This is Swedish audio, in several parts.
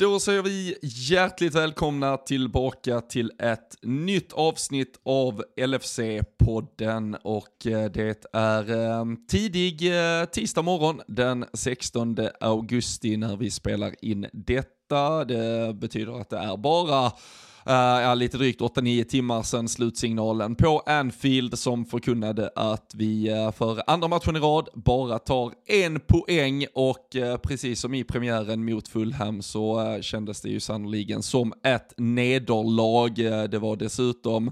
Då säger vi hjärtligt välkomna tillbaka till ett nytt avsnitt av LFC-podden och eh, det är eh, tidig eh, tisdag morgon den 16 augusti när vi spelar in detta. Det betyder att det är bara Eh, ja, lite drygt 8-9 timmar sedan slutsignalen på Anfield som förkunnade att vi uh, för andra matchen i rad bara tar en poäng och uh, precis som i premiären mot Fulham så kändes det ju sannoliken som ett nederlag. det var dessutom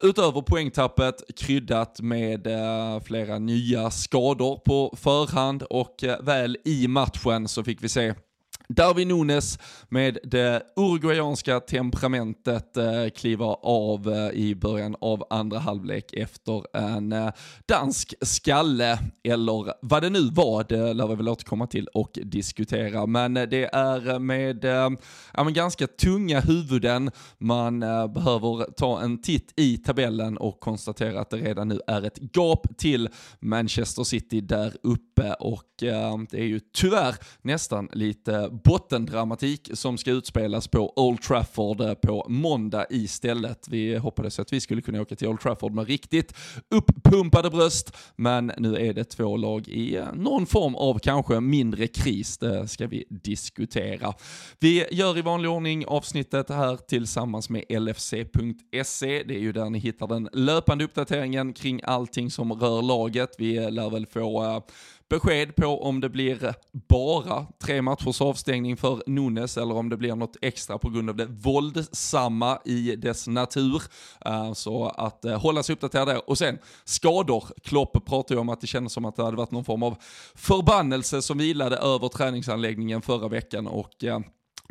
utöver poängtappet kryddat med flera nya skador på förhand och väl i matchen så fick vi se Darwin Nunes med det uruguayanska temperamentet eh, kliva av eh, i början av andra halvlek efter en eh, dansk skalle, eller vad det nu var, det lär vi väl återkomma till och diskutera. Men eh, det är eh, med eh, ja, men ganska tunga huvuden man eh, behöver ta en titt i tabellen och konstatera att det redan nu är ett gap till Manchester City där uppe och eh, det är ju tyvärr nästan lite bottendramatik som ska utspelas på Old Trafford eh, på måndag istället. Vi hoppades att vi skulle kunna åka till Old Trafford med riktigt uppumpade bröst, men nu är det två lag i eh, någon form av kanske mindre kris, det ska vi diskutera. Vi gör i vanlig ordning avsnittet här tillsammans med LFC.se. Det är ju där ni hittar den löpande uppdateringen kring allting som rör laget. Vi lär väl få uh, besked på om det blir bara tre matchers avstängning för Nunes eller om det blir något extra på grund av det våldsamma i dess natur. Eh, så att eh, hålla sig uppdaterad där. Och sen skador. Klopp pratar ju om att det kändes som att det hade varit någon form av förbannelse som vilade över träningsanläggningen förra veckan och eh,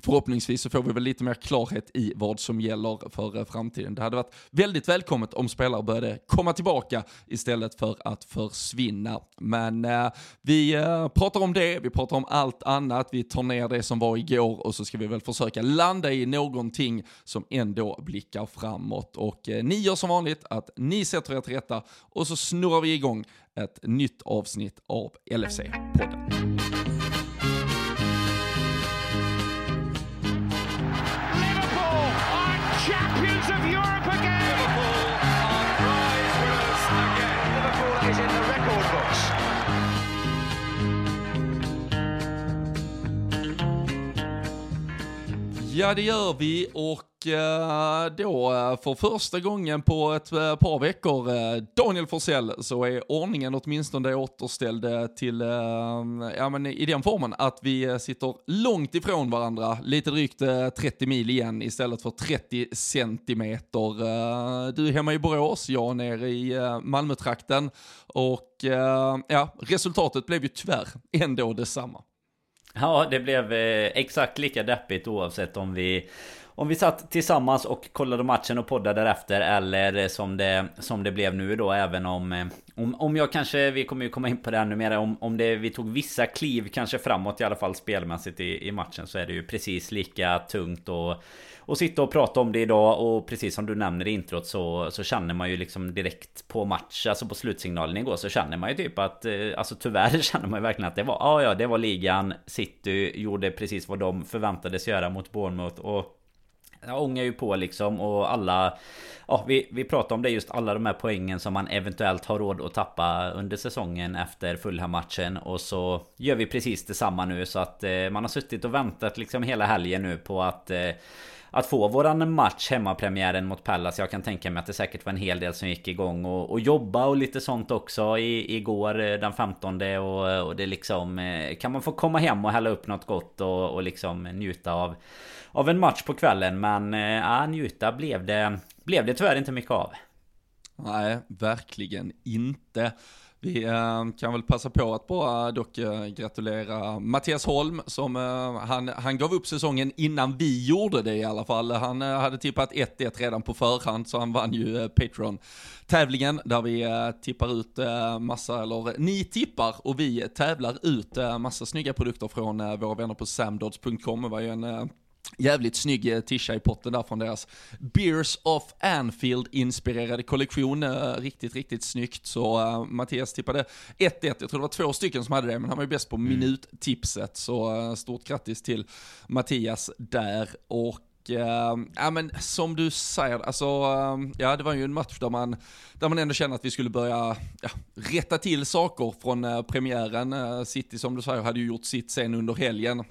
Förhoppningsvis så får vi väl lite mer klarhet i vad som gäller för eh, framtiden. Det hade varit väldigt välkommet om spelare började komma tillbaka istället för att försvinna. Men eh, vi eh, pratar om det, vi pratar om allt annat, vi tar ner det som var igår och så ska vi väl försöka landa i någonting som ändå blickar framåt. Och eh, ni gör som vanligt att ni sätter er till rätta och så snurrar vi igång ett nytt avsnitt av LFC-podden. Ja, det gör vi och eh, då eh, för första gången på ett eh, par veckor, Daniel Forsell, så är ordningen åtminstone återställd till, ja men i den formen att vi sitter långt ifrån varandra, lite drygt 30 mil igen istället för 30 centimeter. Du är hemma i Borås, jag nere i Malmötrakten och ja, resultatet blev ju tyvärr ändå detsamma. Ja, det blev eh, exakt lika deppigt oavsett om vi om vi satt tillsammans och kollade matchen och poddade därefter eller som det, som det blev nu då även om, eh, om Om jag kanske, vi kommer ju komma in på det ännu mer om, om det, vi tog vissa kliv kanske framåt i alla fall spelmässigt i, i matchen så är det ju precis lika tungt och och sitta och prata om det idag och precis som du nämner i introt så, så känner man ju liksom direkt på match, alltså på slutsignalen igår så känner man ju typ att eh, Alltså tyvärr känner man ju verkligen att det var, ja ja det var ligan City gjorde precis vad de förväntades göra mot Bournemouth och jag ångar ju på liksom och alla Ja vi, vi pratar om det just alla de här poängen som man eventuellt har råd att tappa under säsongen efter Fulham-matchen Och så gör vi precis detsamma nu så att eh, man har suttit och väntat liksom hela helgen nu på att eh, att få våran match hemmapremiären mot Pallas. Jag kan tänka mig att det säkert var en hel del som gick igång och, och jobba och lite sånt också i, igår eh, den 15 och, och det liksom eh, Kan man få komma hem och hälla upp något gott och, och liksom njuta av Av en match på kvällen men eh, ja, njuta blev det Blev det tyvärr inte mycket av. Nej, verkligen inte. Vi eh, kan väl passa på att bara dock eh, gratulera Mattias Holm som eh, han, han gav upp säsongen innan vi gjorde det i alla fall. Han hade tippat 1-1 redan på förhand så han vann ju Patreon-tävlingen där vi tippar ut massa, eller ni tippar och vi tävlar ut massa snygga produkter från våra vänner på samdods.com. Det var ju en Jävligt snygg eh, tisha i potten där från deras Beers of Anfield-inspirerade kollektion. Eh, riktigt, riktigt snyggt. Så uh, Mattias tippade 1-1. Jag tror det var två stycken som hade det, men han var ju bäst på mm. minuttipset. Så uh, stort grattis till Mattias där. Och ja men som du säger, alltså, uh, ja det var ju en match där man, där man ändå kände att vi skulle börja ja, rätta till saker från uh, premiären. City som du säger hade ju gjort sitt sen under helgen.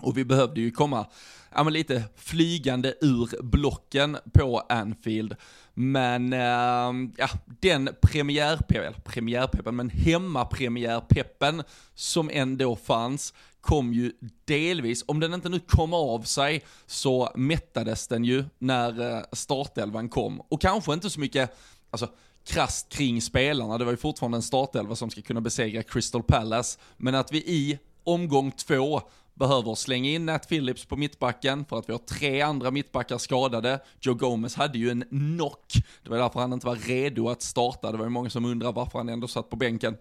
Och vi behövde ju komma ja, men lite flygande ur blocken på Anfield. Men eh, ja, den premiärpeppen, premiärpeppen, men hemmapremiärpeppen som ändå fanns kom ju delvis, om den inte nu kom av sig, så mättades den ju när eh, startelvan kom. Och kanske inte så mycket, alltså krasst kring spelarna, det var ju fortfarande en startelva som ska kunna besegra Crystal Palace, men att vi i omgång två behöver slänga in Nat Phillips på mittbacken för att vi har tre andra mittbackar skadade. Joe Gomez hade ju en knock, det var därför han inte var redo att starta. Det var ju många som undrar varför han ändå satt på bänken.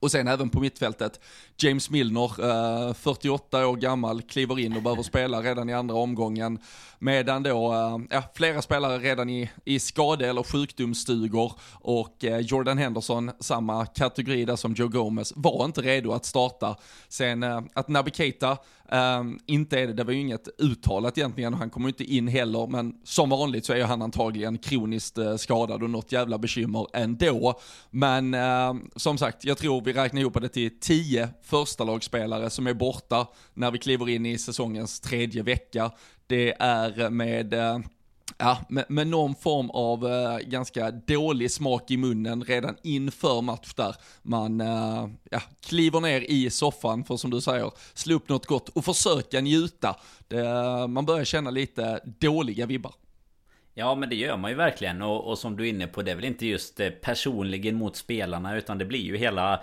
Och sen även på mittfältet, James Milner, eh, 48 år gammal, kliver in och behöver spela redan i andra omgången. Medan då, eh, ja, flera spelare redan i, i skade eller sjukdomsstugor och eh, Jordan Henderson, samma kategori där som Joe Gomez, var inte redo att starta. Sen att Naby Keita Um, inte är det, det var ju inget uttalat egentligen och han kommer ju inte in heller, men som vanligt så är han antagligen kroniskt uh, skadad och något jävla bekymmer ändå. Men uh, som sagt, jag tror vi räknar ihop det till tio första lagspelare som är borta när vi kliver in i säsongens tredje vecka. Det är eh, med uh, ja, med, med någon form av eh, ganska dålig smak i munnen redan inför match där. Man eh, ja, kliver ner i soffan för som du säger, slå upp något gott och försöka njuta. Det, eh, man börjar känna lite dåliga vibbar. Ja men det gör man ju verkligen och, och som du är inne på det är väl inte just eh, personligen mot spelarna utan det blir ju hela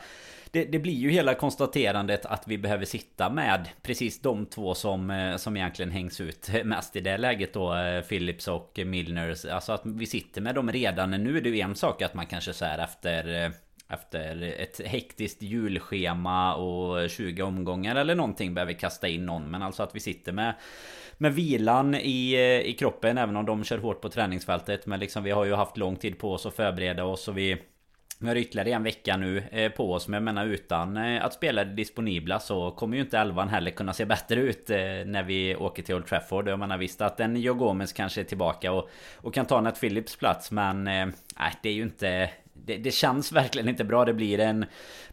det, det, blir ju hela konstaterandet att vi behöver sitta med precis de två som, eh, som egentligen hängs ut mest i det läget då. Eh, Philips och Milners. Alltså att vi sitter med dem redan. Nu är det ju en sak att man kanske så här efter eh, efter ett hektiskt julschema och 20 omgångar eller någonting behöver kasta in någon. Men alltså att vi sitter med med vilan i, i kroppen även om de kör hårt på träningsfältet. Men liksom vi har ju haft lång tid på oss att förbereda oss och vi vi har ytterligare en vecka nu eh, på oss Men jag menar utan eh, att spela disponibla så kommer ju inte elvan heller kunna se bättre ut eh, När vi åker till Old Trafford Jag menar visst att en Joe Gomez kanske är tillbaka och, och kan ta Nat Phillips plats Men Äh det är ju inte det, det, känns verkligen inte bra. Det blir en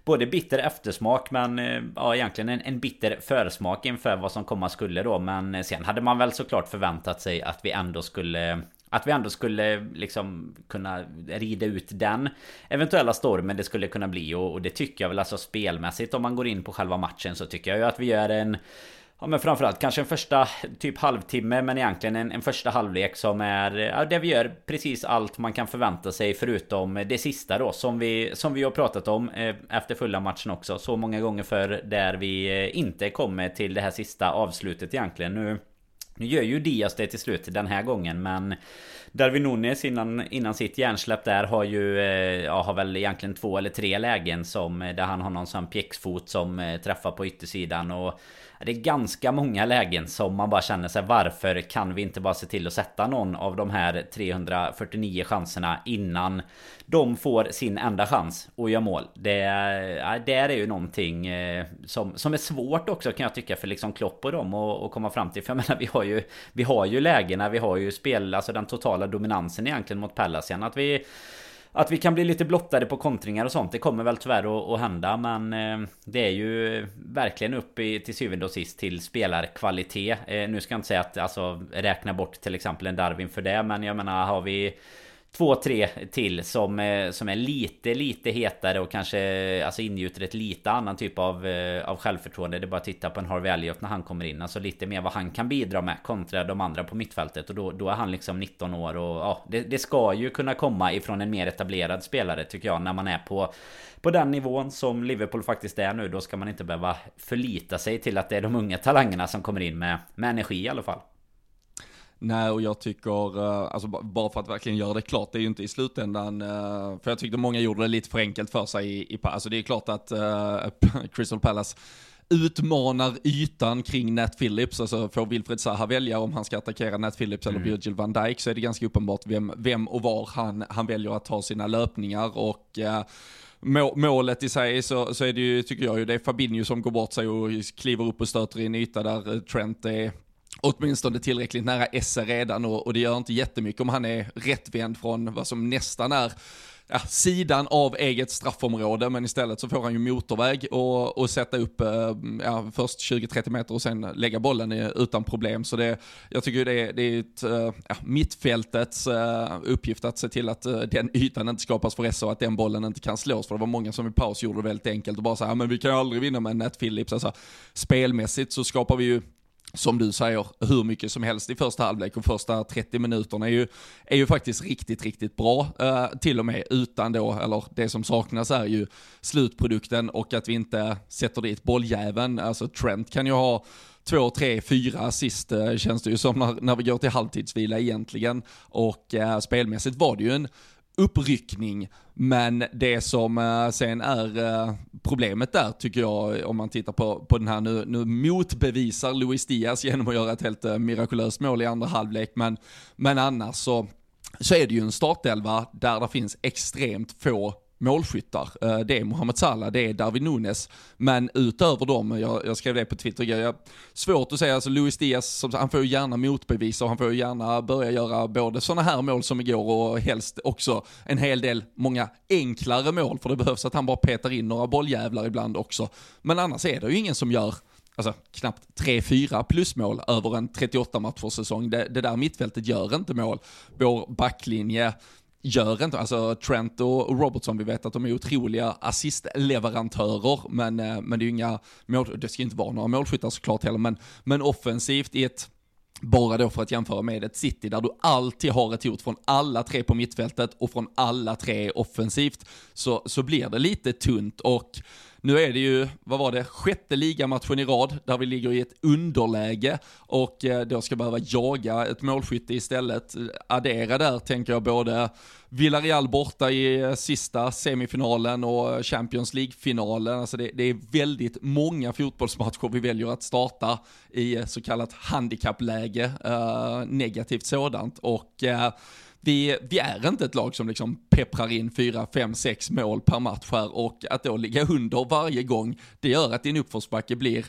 både bitter eftersmak men ja egentligen en, en bitter försmak inför vad som komma skulle då. Men sen hade man väl såklart förväntat sig att vi ändå skulle att vi ändå skulle liksom kunna rida ut den eventuella stormen det skulle kunna bli. Och, och det tycker jag väl alltså spelmässigt om man går in på själva matchen så tycker jag ju att vi gör en Ja men framförallt kanske en första typ halvtimme men egentligen en, en första halvlek som är ja, där vi gör precis allt man kan förvänta sig förutom det sista då som vi som vi har pratat om eh, efter fulla matchen också så många gånger för där vi eh, inte kommer till det här sista avslutet egentligen. Nu nu gör ju Diaz det till slut den här gången men Darwin Nunes innan, innan sitt hjärnsläpp där har ju eh, Ja har väl egentligen två eller tre lägen som eh, Där han har någon sån pjäxfot som eh, träffar på yttersidan och det är ganska många lägen som man bara känner sig Varför kan vi inte bara se till att sätta någon av de här 349 chanserna innan de får sin enda chans och gör mål. Det, det är ju någonting eh, som, som är svårt också kan jag tycka för liksom Klopp och dem att komma fram till. För jag menar vi har ju Vi har ju lägena, vi har ju spel, alltså den totala dominansen egentligen mot Palace Att vi att vi kan bli lite blottade på kontringar och sånt Det kommer väl tyvärr att, att hända Men eh, det är ju verkligen upp i, till syvende och sist till spelarkvalitet. Eh, Nu ska jag inte säga att alltså räkna bort till exempel en Darwin för det Men jag menar har vi två, tre till som, eh, som är lite, lite hetare och kanske alltså ingjuter ett lite annan typ av, eh, av självförtroende. Det är bara att titta på en Harvey Elliot när han kommer in. Alltså lite mer vad han kan bidra med kontra de andra på mittfältet. Och då, då är han liksom 19 år och ja, det, det ska ju kunna komma ifrån en mer etablerad spelare tycker jag när man är på på den nivån som Liverpool faktiskt är nu Då ska man inte behöva förlita sig till att det är de unga talangerna som kommer in med, med energi i alla fall Nej, och jag tycker, eh, alltså bara för att verkligen göra det klart, det är ju inte i slutändan, eh, för jag tyckte många gjorde det lite för enkelt för sig i, i alltså det är klart att uh, Crystal Palace utmanar ytan kring Nat Phillips, alltså får Wilfred Zaha välja om han ska attackera Nat Phillips eller mm. Virgil van Dijk så är det ganska uppenbart vem, vem och var han, han väljer att ta sina löpningar och eh, målet i sig så, så är det ju, tycker jag ju, det är Fabinho som går bort sig och kliver upp och stöter i en yta där Trent är åtminstone tillräckligt nära Esse redan och, och det gör inte jättemycket om han är rättvänd från vad som nästan är ja, sidan av eget straffområde, men istället så får han ju motorväg och, och sätta upp eh, ja, först 20-30 meter och sen lägga bollen utan problem. Så det, jag tycker det, det är ett, eh, ja, mittfältets eh, uppgift att se till att den ytan inte skapas för Esse och att den bollen inte kan slås. För det var många som i paus gjorde det väldigt enkelt och bara så här, men vi kan ju aldrig vinna med Nat Phillips. Alltså, spelmässigt så skapar vi ju som du säger, hur mycket som helst i första halvlek och första 30 minuterna är ju, är ju faktiskt riktigt, riktigt bra. Uh, till och med utan då, eller det som saknas är ju slutprodukten och att vi inte sätter dit bolljäveln. Alltså Trent kan ju ha två, tre, fyra assist uh, känns det ju som när, när vi går till halvtidsvila egentligen. Och uh, spelmässigt var det ju en uppryckning. Men det som eh, sen är eh, problemet där tycker jag, om man tittar på, på den här nu, nu motbevisar Luis Diaz genom att göra ett helt eh, mirakulöst mål i andra halvlek. Men, men annars så, så är det ju en startelva där det finns extremt få målskyttar. Eh, det är Mohamed Salah, det är Darwin Nunes, men utöver dem, jag, jag skrev det på Twitter, jag, svårt att säga, alltså Luis Diaz, han får ju gärna motbevisa och han får ju gärna börja göra både sådana här mål som igår och helst också en hel del, många enklare mål, för det behövs att han bara petar in några bolljävlar ibland också. Men annars är det ju ingen som gör alltså, knappt 3-4 plusmål över en 38 matchers säsong. Det, det där mittfältet gör inte mål. Vår backlinje gör inte, alltså Trent och Robertson, vi vet att de är otroliga assistleverantörer, men, eh, men det är ju inga mål, det ska ju inte vara några målskyttar såklart heller, men, men offensivt i ett bara då för att jämföra med ett City där du alltid har ett hot från alla tre på mittfältet och från alla tre offensivt, så, så blir det lite tunt. Och nu är det ju, vad var det, sjätte ligamatchen i rad där vi ligger i ett underläge och eh, då ska behöva jaga ett målskytte istället. Addera där tänker jag både Villarreal borta i eh, sista semifinalen och eh, Champions League-finalen. Alltså det, det, är väldigt många fotbollsmatcher vi väljer att starta i så kallat handikappläge, uh, negativt sådant. Och uh, vi, vi är inte ett lag som liksom pepprar in 4, 5, 6 mål per match här och att då ligga under varje gång, det gör att din uppförsbacke blir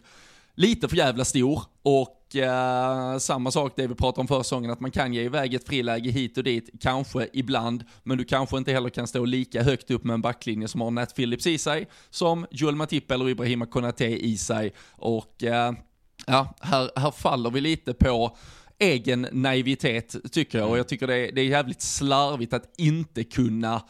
lite för jävla stor. Och eh, samma sak det vi pratade om förra säsongen, att man kan ge iväg ett friläge hit och dit, kanske ibland, men du kanske inte heller kan stå lika högt upp med en backlinje som har Nat Phillips i sig, som Joel Matip eller Ibrahima Konate i sig. Och eh, ja, här, här faller vi lite på egen naivitet tycker jag och jag tycker det är, det är jävligt slarvigt att inte kunna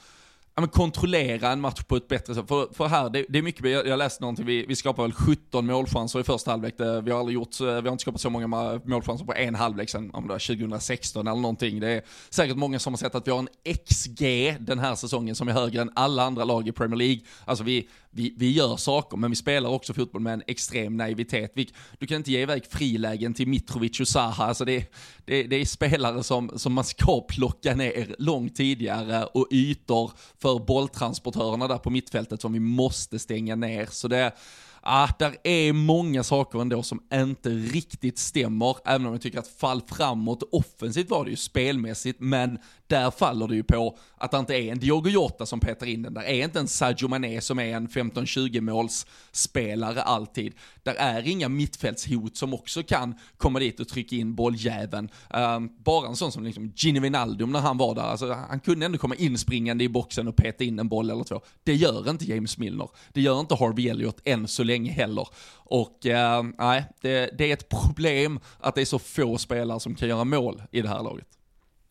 ja, men kontrollera en match på ett bättre sätt. För, för här, det, det är mycket, jag, jag läste någonting, vi, vi skapar väl 17 målchanser i första halvlek. Det, vi har aldrig gjort, eh, vi har inte skapat så många målchanser på en halvlek sedan om det var 2016 eller någonting. Det är säkert många som har sett att vi har en XG den här säsongen som är högre än alla andra lag i Premier League. Alltså vi, vi, vi gör saker, men vi spelar också fotboll med en extrem naivitet. Vi, du kan inte ge iväg frilägen till Mitrovic och Zaha. Alltså det, det, det är spelare som, som man ska plocka ner långt tidigare och ytor för bolltransportörerna där på mittfältet som vi måste stänga ner. Så det ah, där är många saker ändå som inte riktigt stämmer, även om jag tycker att fall framåt offensivt var det ju spelmässigt, men där faller det ju på att det inte är en Diogo Jota som petar in den. Där är inte en Sadio Mané som är en 15-20 måls spelare alltid. Där är inga mittfältshot som också kan komma dit och trycka in bolljäveln. Um, bara en sån som liksom Gini Wijnaldum när han var där, alltså, han kunde ändå komma inspringande i boxen och peta in en boll eller två. Det gör inte James Milner. Det gör inte Harvey Elliott än så länge länge heller. Och uh, nej, det, det är ett problem att det är så få spelare som kan göra mål i det här laget.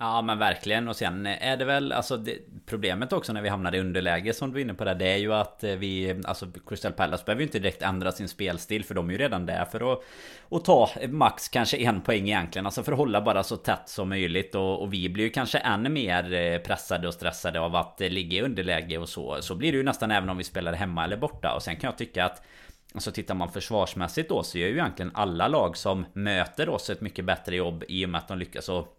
Ja men verkligen. Och sen är det väl alltså det, Problemet också när vi hamnade i underläge som du är inne på där Det är ju att eh, vi Alltså Crystal Palace behöver ju inte direkt ändra sin spelstil För de är ju redan där för att Och ta max kanske en poäng egentligen. Alltså för att hålla bara så tätt som möjligt. Och, och vi blir ju kanske ännu mer eh, pressade och stressade av att ligga i underläge och så. Så blir det ju nästan även om vi spelar hemma eller borta. Och sen kan jag tycka att Alltså tittar man försvarsmässigt då så gör ju egentligen alla lag som möter oss ett mycket bättre jobb i och med att de lyckas och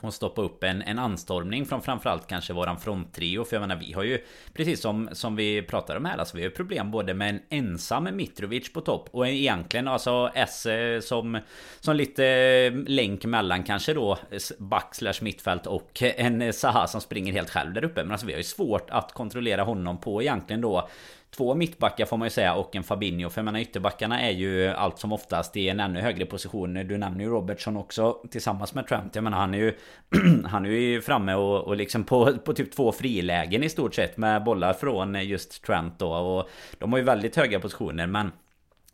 och stoppa upp en, en anstormning från framförallt kanske våran fronttrio. För jag menar vi har ju Precis som, som vi pratar om här alltså, Vi har problem både med en ensam Mitrovic på topp Och egentligen alltså S som Som lite länk mellan kanske då Back slash mittfält och en Zaha som springer helt själv där uppe Men alltså vi har ju svårt att kontrollera honom på egentligen då två mittbackar får man ju säga och en Fabinho. För jag menar ytterbackarna är ju allt som oftast i en ännu högre position. Du nämner ju Robertson också tillsammans med Trent. Jag menar han är ju Han är ju framme och, och liksom på, på typ två frilägen i stort sett med bollar från just Trent då. Och de har ju väldigt höga positioner men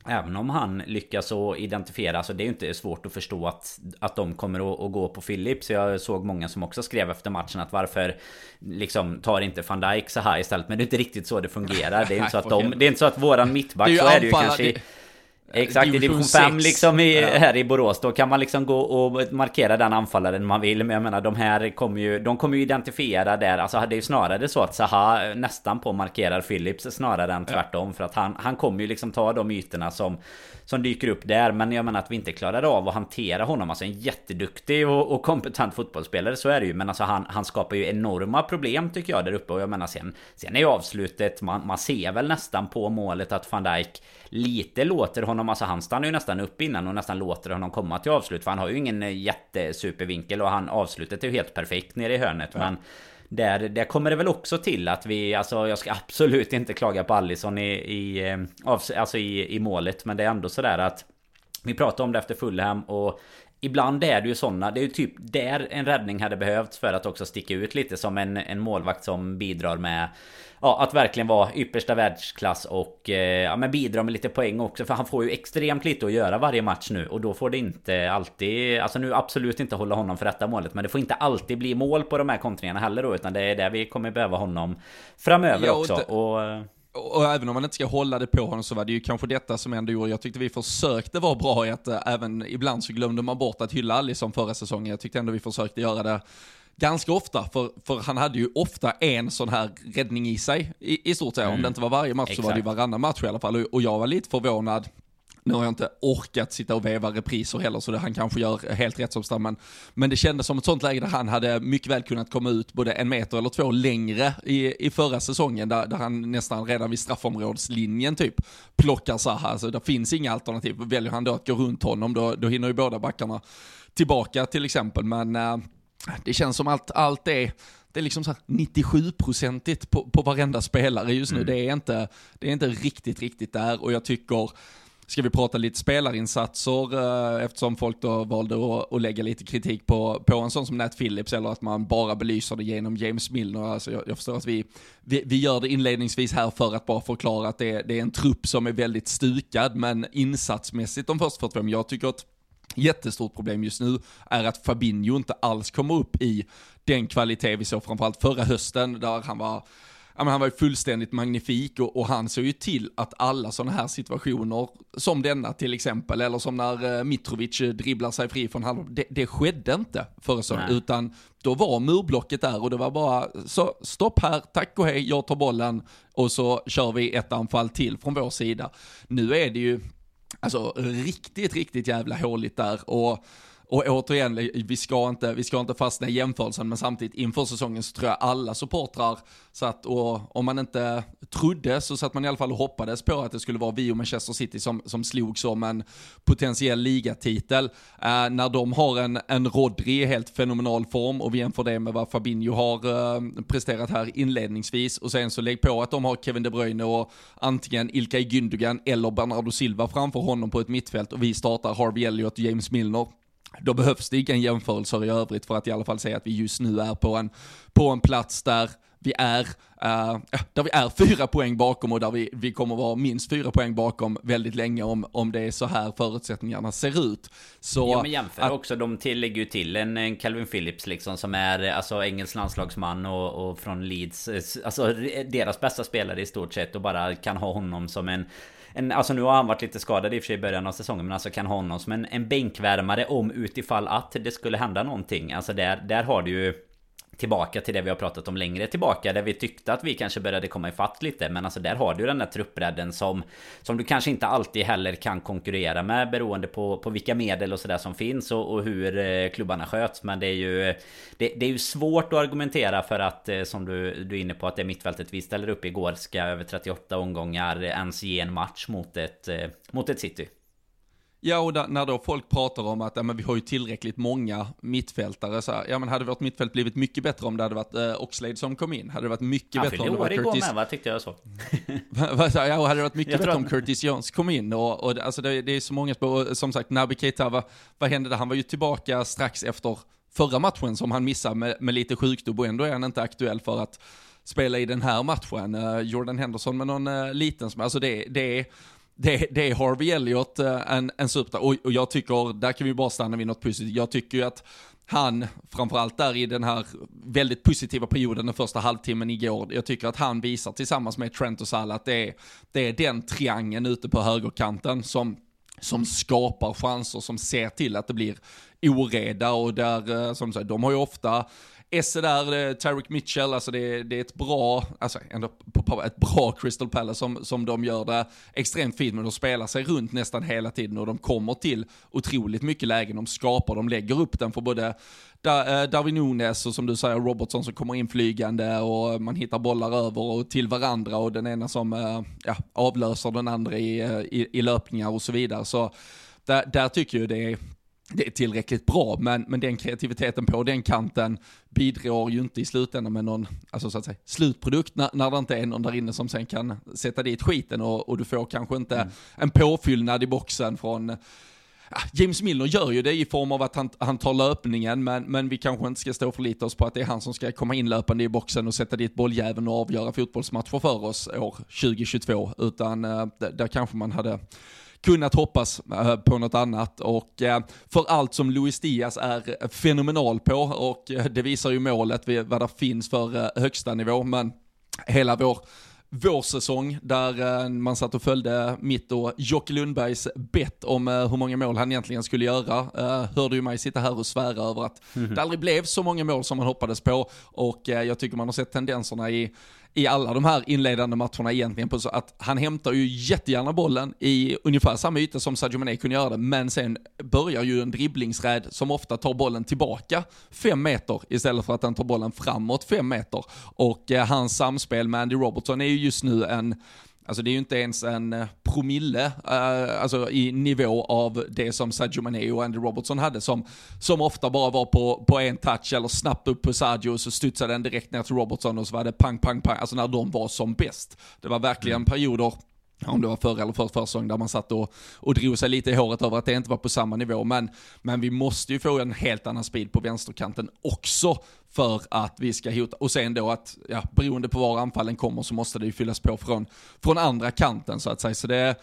Även om han lyckas att identifiera, så det är ju inte svårt att förstå att, att de kommer att, att gå på Philips. Jag såg många som också skrev efter matchen att varför liksom tar inte van Dijk så här istället. Men det är inte riktigt så det fungerar. Det är inte så att de, det är inte så att våran mittback, så är det ju kanske Exakt, i division 5 liksom i, ja. här i Borås Då kan man liksom gå och markera den anfallaren man vill. Men jag menar de här kommer ju De kommer ju identifiera där. Alltså det är ju snarare så att Zaha nästan på markerar Philips Snarare än tvärtom. Ja. För att han, han kommer ju liksom ta de ytorna som Som dyker upp där. Men jag menar att vi inte klarar av att hantera honom. Alltså en jätteduktig och, och kompetent fotbollsspelare Så är det ju. Men alltså han, han skapar ju enorma problem tycker jag där uppe. Och jag menar sen Sen är ju avslutet Man, man ser väl nästan på målet att van Dijk Lite låter honom honom, alltså han stannar ju nästan upp innan och nästan låter honom komma till avslut. För han har ju ingen eh, jättesupervinkel och han avslutet är ju helt perfekt nere i hörnet. Ja. Men där, där kommer det väl också till att vi, alltså jag ska absolut inte klaga på Allison i, i, eh, alltså i, i målet. Men det är ändå sådär att vi pratade om det efter Fulham och Ibland är det ju sådana, det är ju typ där en räddning hade behövts för att också sticka ut lite som en, en målvakt som bidrar med Ja, att verkligen vara yppersta världsklass och eh, ja, men bidra med lite poäng också För han får ju extremt lite att göra varje match nu Och då får det inte alltid Alltså nu absolut inte hålla honom för detta målet Men det får inte alltid bli mål på de här kontringarna heller då Utan det är där vi kommer behöva honom Framöver ja, och också det... och, och även om man inte ska hålla det på honom så var det ju kanske detta som ändå gjorde, jag tyckte vi försökte vara bra i att äh, även ibland så glömde man bort att hylla Alisson förra säsongen. Jag tyckte ändå vi försökte göra det ganska ofta, för, för han hade ju ofta en sån här räddning i sig, i, i stort sett. Mm. Om det inte var varje match Exakt. så var det ju varannan match i alla fall. Och, jag var lite förvånad, nu har jag inte orkat sitta och veva repriser heller, så det han kanske gör helt rätt som stam. Men, men det kändes som ett sånt läge där han hade mycket väl kunnat komma ut både en meter eller två längre i, i förra säsongen, där, där han nästan redan vid straffområdeslinjen typ plockar Zaha. Alltså det finns inga alternativ. Väljer han då att gå runt honom, då, då hinner ju båda backarna tillbaka till exempel. Men äh, det känns som att allt är det är liksom så 97-procentigt på, på varenda spelare just nu. Mm. Det, är inte, det är inte riktigt, riktigt där och jag tycker Ska vi prata lite spelarinsatser eh, eftersom folk då valde att, att, lägga lite kritik på, på en sån som Nat Phillips eller att man bara belyser det genom James Milner. Alltså jag, jag förstår att vi, vi, vi, gör det inledningsvis här för att bara förklara att det, det är en trupp som är väldigt stukad men insatsmässigt de första 45, jag tycker att jättestort problem just nu är att Fabinho inte alls kommer upp i den kvalitet vi såg framförallt förra hösten där han var Ja, men han var ju fullständigt magnifik och, och han såg ju till att alla sådana här situationer, som denna till exempel, eller som när eh, Mitrovic dribblar sig fri från halv, det, det skedde inte förra säsongen, utan då var murblocket där och det var bara så stopp här, tack och hej, jag tar bollen och så kör vi ett anfall till från vår sida. Nu är det ju, Alltså riktigt, riktigt jävla håligt där. Och och återigen, vi ska inte, vi ska inte fastna i jämförelsen, men samtidigt inför säsongen så tror jag alla supportrar satt och om man inte trodde så satt man i alla fall och hoppades på att det skulle vara vi och Manchester City som, som slogs om en potentiell ligatitel. Eh, när de har en, en Rodri i helt fenomenal form och vi jämför det med vad Fabinho har eh, presterat här inledningsvis och sen så lägg på att de har Kevin De Bruyne och antingen Ilkay Gündogan eller Bernardo Silva framför honom på ett mittfält och vi startar Harvey Elliott och James Milner då behövs det inga jämförelser i övrigt för att i alla fall säga att vi just nu är på en, på en plats där vi är, uh, där vi är fyra poäng bakom och där vi, vi kommer vara minst fyra poäng bakom väldigt länge om, om det är så här förutsättningarna ser ut. Så ja men jämför att, också, de tillägger ju till en, en Calvin Phillips liksom som är alltså engelsk landslagsman och, och från Leeds, alltså deras bästa spelare i stort sett och bara kan ha honom som en en, alltså nu har han varit lite skadad i och för sig i början av säsongen Men alltså kan ha honom som en, en bänkvärmare om utifall att det skulle hända någonting. Alltså där, där har du ju tillbaka till det vi har pratat om längre tillbaka Där vi tyckte att vi kanske började komma ifatt lite. Men alltså där har du den där truppbredden som Som du kanske inte alltid heller kan konkurrera med Beroende på, på vilka medel och sådär som finns och, och hur eh, klubbarna sköts. Men det är ju det, det, är ju svårt att argumentera för att eh, Som du, du är inne på att det mittfältet vi ställer upp igår Ska över 38 omgångar ens ge en match mot ett, eh, mot ett City. Ja, och da, när då folk pratar om att ja, men vi har ju tillräckligt många mittfältare, så här, ja men hade vårt mittfält blivit mycket bättre om det hade varit eh, Oxlade som kom in? Hade det varit mycket Han bättre om det var Curtis... igår med va, tyckte jag så. ja, hade det varit mycket bättre om Curtis Jones kom in? Och, och alltså det, det är så många spår, som sagt, Naby Keita, vad, vad hände där? Han var ju tillbaka strax efter förra matchen som han missade med, med lite sjukdom och ändå är han inte aktuell för att spela i den här matchen. Uh, Jordan Henderson med någon uh, liten, alltså det, det är det, det är Harvey Elliot eh, en, en superstar. Och, och jag tycker, där kan vi bara stanna vid något positivt. Jag tycker ju att han, framförallt där i den här väldigt positiva perioden, den första halvtimmen igår, jag tycker att han visar tillsammans med Trent och Salah att det är, det är den triangeln ute på högerkanten som, som skapar chanser, som ser till att det blir oreda och där, eh, som sagt, de har ju ofta Esse där, Tyrick Mitchell, alltså det, det, är ett bra, alltså ändå ett bra Crystal Palace som, som de gör det extremt fint, men de spelar sig runt nästan hela tiden och de kommer till otroligt mycket lägen, de skapar, de lägger upp den för både eh, Darwin Nunes och som du säger Robertson som kommer in flygande och man hittar bollar över och till varandra och den ena som eh, ja, avlöser den andra i, eh, i, i löpningar och så vidare. Så där, där tycker jag det är det är tillräckligt bra, men, men den kreativiteten på den kanten bidrar ju inte i slutändan med någon, alltså så att säga, slutprodukt när, när det inte är någon där inne som sen kan sätta dit skiten och, och du får kanske inte mm. en påfyllnad i boxen från James Milner gör ju det i form av att han, han tar löpningen, men, men vi kanske inte ska stå och förlita oss på att det är han som ska komma in löpande i boxen och sätta dit bolljäveln och avgöra fotbollsmatcher för oss år 2022, utan äh, där kanske man hade kunnat hoppas eh, på något annat. Och eh, för allt som Luis Diaz är fenomenal på, och eh, det visar ju målet vad det finns för högsta nivå, men hela vår vårsäsong där man satt och följde mitt och Jocke Lundbergs bett om hur många mål han egentligen skulle göra. Hörde ju mig sitta här och svära över att mm -hmm. det aldrig blev så många mål som man hoppades på och jag tycker man har sett tendenserna i i alla de här inledande matcherna egentligen på så att han hämtar ju jättegärna bollen i ungefär samma yta som Sadio Mané kunde göra det, men sen börjar ju en dribblingsräd som ofta tar bollen tillbaka fem meter istället för att den tar bollen framåt fem meter. Och eh, hans samspel med Andy Robertson är ju just nu en Alltså det är ju inte ens en eh, promille uh, alltså i nivå av det som Sadio Mané och Andy Robertson hade som, som ofta bara var på, på en touch eller snabbt upp på Sadio och så studsade den direkt ner till Robertson och så var det pang, pang, pang, alltså när de var som bäst. Det var verkligen mm. perioder om det var förra eller förra säsongen där man satt och, och drog sig lite i håret över att det inte var på samma nivå. Men, men vi måste ju få en helt annan speed på vänsterkanten också för att vi ska hota. Och sen då att, ja, beroende på var anfallen kommer så måste det ju fyllas på från, från andra kanten så att säga. Så det,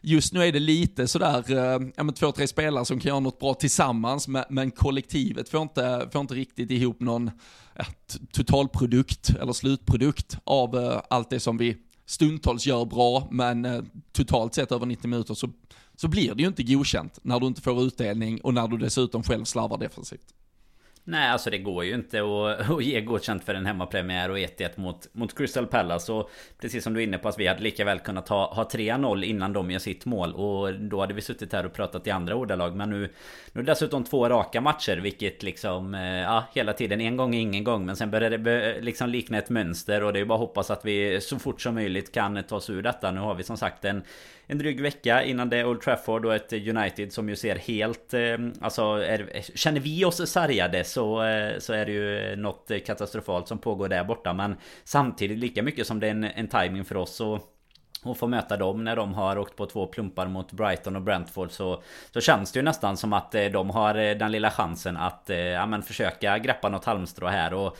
just nu är det lite sådär, eh, ja men två, tre spelare som kan göra något bra tillsammans, men, men kollektivet får inte, får inte riktigt ihop någon ja, totalprodukt eller slutprodukt av uh, allt det som vi stundtals gör bra, men eh, totalt sett över 90 minuter så, så blir det ju inte godkänt när du inte får utdelning och när du dessutom själv slarvar defensivt. Nej, alltså det går ju inte att, att ge godkänt för en hemmapremiär och 1-1 mot, mot Crystal Palace. Och precis som du är inne på, att vi hade lika väl kunnat ha, ha 3-0 innan de gör sitt mål. Och då hade vi suttit här och pratat i andra ordalag. Men nu, nu är det dessutom två raka matcher, vilket liksom, eh, ja, hela tiden en gång ingen gång. Men sen börjar det liksom likna ett mönster och det är bara att hoppas att vi så fort som möjligt kan ta oss ur detta. Nu har vi som sagt en en dryg vecka innan det är Old Trafford och ett United som ju ser helt... Eh, alltså, är, känner vi oss sargade så, eh, så är det ju något katastrofalt som pågår där borta. Men samtidigt lika mycket som det är en, en timing för oss så och få möta dem när de har åkt på två plumpar mot Brighton och Brentford så, så känns det ju nästan som att eh, de har den lilla chansen att ja, men försöka greppa något halmstrå här och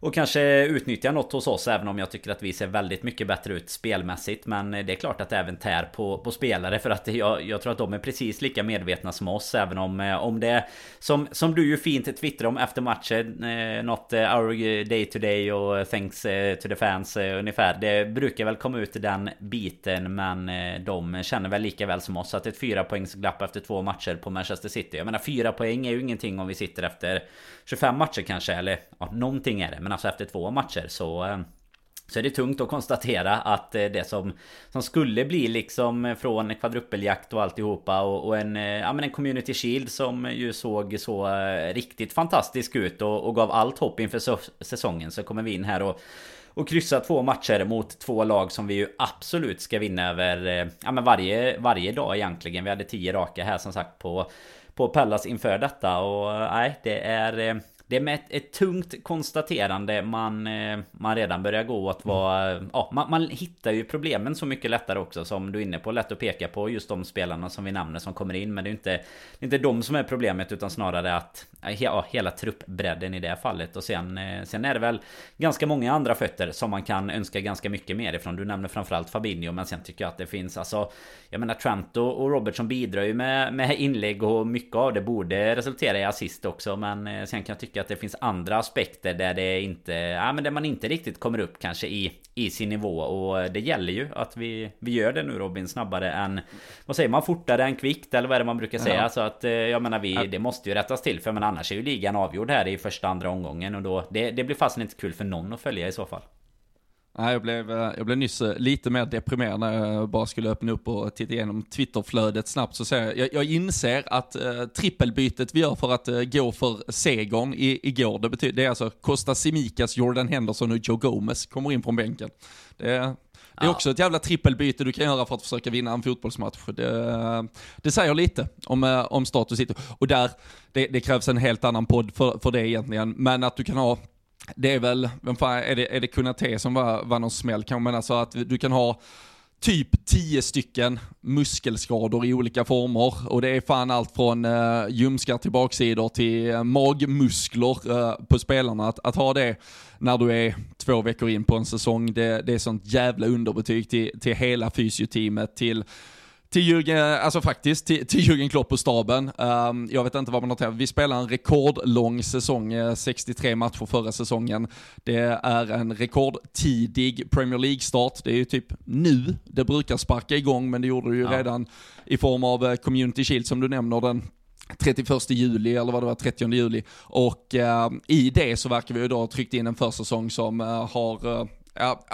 och kanske utnyttja något hos oss även om jag tycker att vi ser väldigt mycket bättre ut spelmässigt. Men det är klart att det även tär på, på spelare för att jag, jag tror att de är precis lika medvetna som oss. Även om, eh, om det som, som du ju fint twittrar om efter matchen. Eh, något eh, our day to day och thanks eh, to the fans ungefär. Det brukar väl komma ut i den biten men de känner väl lika väl som oss att ett fyra poängs glapp efter två matcher på Manchester City. Jag menar fyra poäng är ju ingenting om vi sitter efter 25 matcher kanske eller ja, någonting är det. Men alltså efter två matcher så eh, så är det tungt att konstatera att eh, det som, som skulle bli liksom eh, från kvadrupeljakt och alltihopa och, och en, ja, men en community shield som ju såg så riktigt fantastisk ut och, och gav allt hopp inför säsongen så kommer vi in här och och kryssa två matcher mot två lag som vi ju absolut ska vinna över eh, ja, men varje, varje dag egentligen. Vi hade tio raka här som sagt på, på Pallas inför detta och eh, nej det är eh, det är med ett, ett, tungt konstaterande man, eh, man redan börjar gå att vara... Ja, man, man, hittar ju problemen så mycket lättare också som du är inne på. Lätt att peka på just de spelarna som vi nämner som kommer in. Men det är inte, det är inte de som är problemet utan snarare att... Ja, hela truppbredden i det fallet. Och sen, eh, sen är det väl ganska många andra fötter som man kan önska ganska mycket mer ifrån. Du nämner framförallt Fabinho men sen tycker jag att det finns alltså... Jag menar Trent och Robertson bidrar ju med, med inlägg och mycket av det borde resultera i assist också. Men eh, sen kan jag tycka tycker att det finns andra aspekter där det inte... Ja men där man inte riktigt kommer upp kanske i, i sin nivå och det gäller ju att vi, vi gör det nu Robin snabbare än... Vad säger man? Fortare än kvickt eller vad är det man brukar säga? Ja. Så att eh, jag menar vi... Det måste ju rättas till för men annars är ju ligan avgjord här i första andra omgången och då... Det, det blir fast inte kul för någon att följa i så fall. Nej, jag, blev, eh, jag blev nyss eh, lite mer deprimerad när jag bara skulle öppna upp och titta igenom Twitterflödet snabbt. Så ser jag, jag, jag inser att uh, trippelbytet vi gör för att uh, gå för segern i, igår, det, betyder, det är alltså Costa Simikas, Jordan Henderson och Joe Gomez kommer in från bänken. Det, det är ja. också ett jävla trippelbyte du kan göra för att försöka vinna en fotbollsmatch. Det, det säger lite om, om status. Och där, det, det krävs en helt annan podd för, för det egentligen. Men att du kan ha det är väl, vem fan, är det, är det Kunate som var, var någon smäll kanske, men alltså att du kan ha typ 10 stycken muskelskador i olika former och det är fan allt från eh, ljumskar till baksidor till eh, magmuskler eh, på spelarna. Att, att, ha det när du är två veckor in på en säsong, det, det är sånt jävla underbetyg till, till hela fysioteamet, till till Jürgen, alltså faktiskt, till, till Jürgen Klopp och staben. Um, jag vet inte vad man har tänkt. Vi spelar en rekordlång säsong, 63 eh, matcher förra säsongen. Det är en rekordtidig Premier League-start. Det är ju typ nu det brukar sparka igång, men det gjorde det ju ja. redan i form av eh, Community Shield som du nämner, den 31 juli eller vad det var, 30 juli. Och uh, i det så verkar vi ju då ha tryckt in en försäsong som uh, har uh, ja,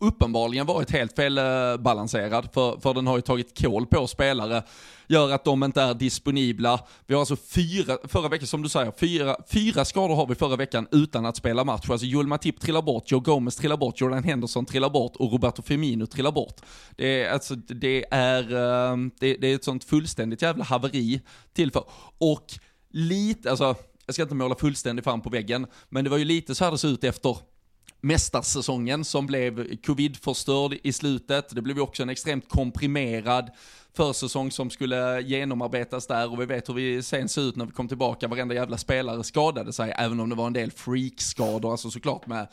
uppenbarligen varit helt felbalanserad, för, för den har ju tagit kål på spelare, gör att de inte är disponibla. Vi har alltså fyra, förra veckan som du säger, fyra, fyra skador har vi förra veckan utan att spela match. Alltså Joel Matip trillar bort, Joe Gomez trillar bort, Jordan Henderson trillar bort och Roberto Firmino trillar bort. Det är, alltså, det är, ehm, det, det är ett sånt fullständigt jävla haveri till för. Och lite, alltså, jag ska inte måla fullständigt fram på väggen, men det var ju lite så här det såg ut efter mästarsäsongen som blev covid-förstörd i slutet. Det blev ju också en extremt komprimerad försäsong som skulle genomarbetas där och vi vet hur vi sen ser ut när vi kom tillbaka. Varenda jävla spelare skadade sig, även om det var en del freakskador, alltså såklart med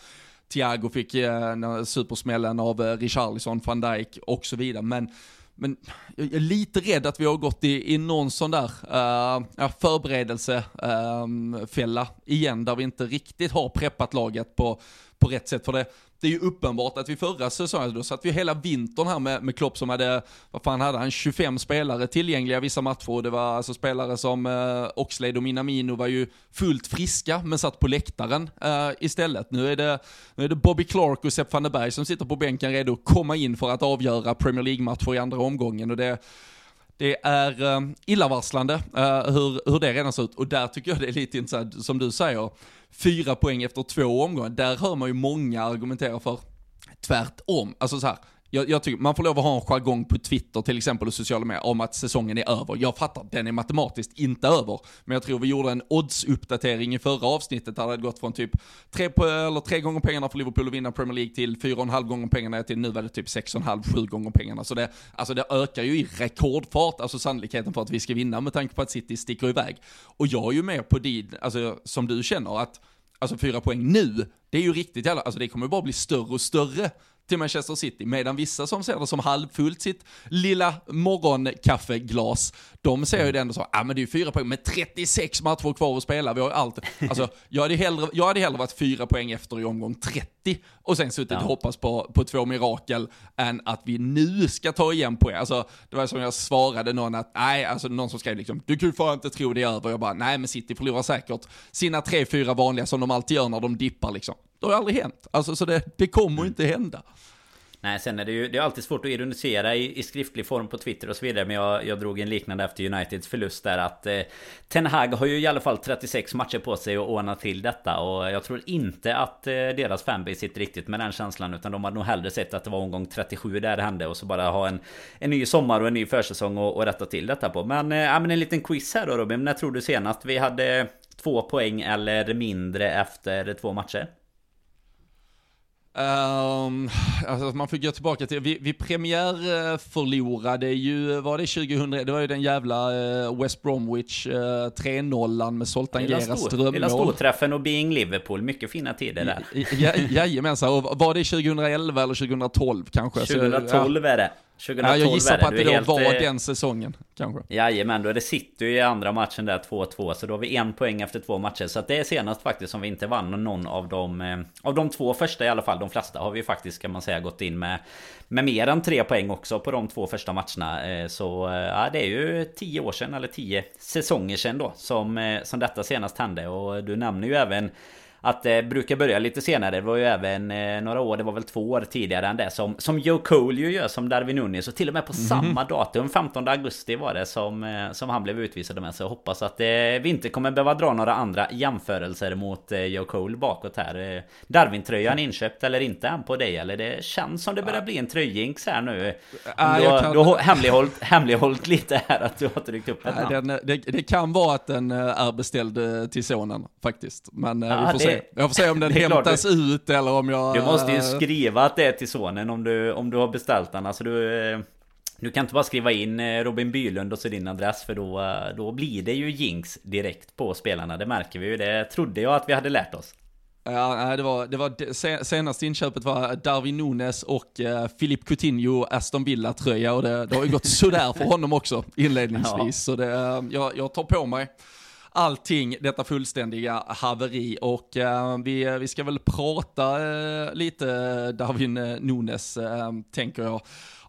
Thiago fick eh, supersmällen av eh, Richarlison, van Dijk och så vidare. Men men jag är lite rädd att vi har gått i, i någon sån där eh, förberedelsefälla ehm, igen, där vi inte riktigt har preppat laget på, på rätt sätt. För det, det är ju uppenbart att vi förra säsongen, då satt vi hela vintern här med, med Klopp som hade, vad fan hade han, 25 spelare tillgängliga vissa matcher. Och det var alltså spelare som eh, Oxlade och Minamino var ju fullt friska, men satt på läktaren eh, istället. Nu är, det, nu är det Bobby Clark och Sepp van der Berg som sitter på bänken redo att komma in för att avgöra Premier League-matcher i andra omgången. Och det, det är eh, illavarslande eh, hur, hur det redan ser ut och där tycker jag det är lite intressant, som du säger, fyra poäng efter två omgångar, där hör man ju många argumentera för tvärtom. Alltså så här, jag, jag, tycker man får lov att ha en jargong på Twitter till exempel och sociala medier om att säsongen är över. Jag fattar, den är matematiskt inte över. Men jag tror vi gjorde en odds-uppdatering i förra avsnittet där det hade gått från typ tre, på, eller tre gånger pengarna för Liverpool att vinna Premier League till fyra och en halv gånger pengarna till nu var det typ sex och en halv, sju gånger pengarna. Så det, alltså det ökar ju i rekordfart, alltså sannolikheten för att vi ska vinna med tanke på att City sticker iväg. Och jag är ju med på din, alltså som du känner att, alltså fyra poäng nu, det är ju riktigt jävla, alltså det kommer bara bli större och större till Manchester City, medan vissa som ser det som halvfullt sitt lilla morgonkaffeglas, de ser ju det ändå så, ja ah, men det är ju fyra poäng med 36 matcher kvar att spela, vi har ju allt. Alltså, jag hade hellre, jag hade hellre varit fyra poäng efter i omgång 30 och sen suttit ja. och hoppats på, på två mirakel än att vi nu ska ta igen poäng. Alltså, det var som jag svarade någon att, nej, alltså någon som skrev liksom, du kan ju fan inte tro det är över. Jag bara, nej men City förlorar säkert sina tre, fyra vanliga som de alltid gör när de dippar liksom. Det har aldrig hänt. Alltså, så det, det kommer mm. inte hända. Nej, sen är det ju det är alltid svårt att ironisera i, i skriftlig form på Twitter och så vidare. Men jag, jag drog en liknande efter Uniteds förlust där att eh, Ten Hag har ju i alla fall 36 matcher på sig att ordna till detta. Och jag tror inte att eh, deras fanbase sitter riktigt med den känslan. Utan de hade nog hellre sett att det var omgång 37 där det hände. Och så bara ha en, en ny sommar och en ny försäsong och, och rätta till detta på. Men, eh, ja, men en liten quiz här då Robin. När tror du senast vi hade två poäng eller mindre efter två matcher? Um, alltså man fick gå tillbaka till, vi, vi premiär förlorade ju, var det 2000, det var ju den jävla uh, West Bromwich uh, eh, 3-0 med Zoltan Geras drömmål. Lilla storträffen och Being Liverpool, mycket fina tider där. Ja, jajamensan, och var det 2011 eller 2012 kanske? 2012 Så, ja. är det. 2012 ja, jag gissar på att det då helt... var eh, den säsongen, kanske. Jajamän, då är det City i andra matchen där 2-2. Så då har vi en poäng efter två matcher. Så det är senast faktiskt som vi inte vann någon av de... Eh, av de två första i alla fall. De flesta har vi faktiskt, kan man säga, gått in med... Med mer än tre poäng också på de två första matcherna. Eh, så ja, det är ju tio år sedan, eller tio säsonger sedan då. Som, som detta senast hände. Och du nämner ju även att det brukar börja lite senare. Det var ju även eh, några år, det var väl två år tidigare än det som, som Joe Cole ju gör som Darwin Nunes och till och med på mm samma datum 15 augusti var det som, eh, som han blev utvisad med. Så jag hoppas att eh, vi inte kommer behöva dra några andra jämförelser mot eh, Joe Cole bakåt här. Eh, Darwin-tröjan inköpt eller inte än på dig? Eller det känns som det börjar bli en tröjinx här nu. Ah, du, har, kan... du har hemlighållit, hemlighållit lite här att du har tryckt upp ett namn. Det, det, kan vara att den är beställd till sonen faktiskt. Men ah, vi får det. Jag får se om den hämtas ut eller om jag... Du måste ju skriva att det är till sonen om du, om du har beställt den. Alltså du... Eh, du kan inte bara skriva in eh, Robin Bylund och så din adress för då, eh, då blir det ju jinx direkt på spelarna. Det märker vi ju. Det trodde jag att vi hade lärt oss. Ja, det var, det var senaste inköpet var Darwin Nunes och uh, Philip Coutinho Aston Villa-tröja och det, det har ju gått sådär för honom också inledningsvis. Ja. Så det, jag, jag tar på mig allting, detta fullständiga haveri. Och eh, vi, vi ska väl prata eh, lite eh, Darwin eh, Nunes, eh, tänker jag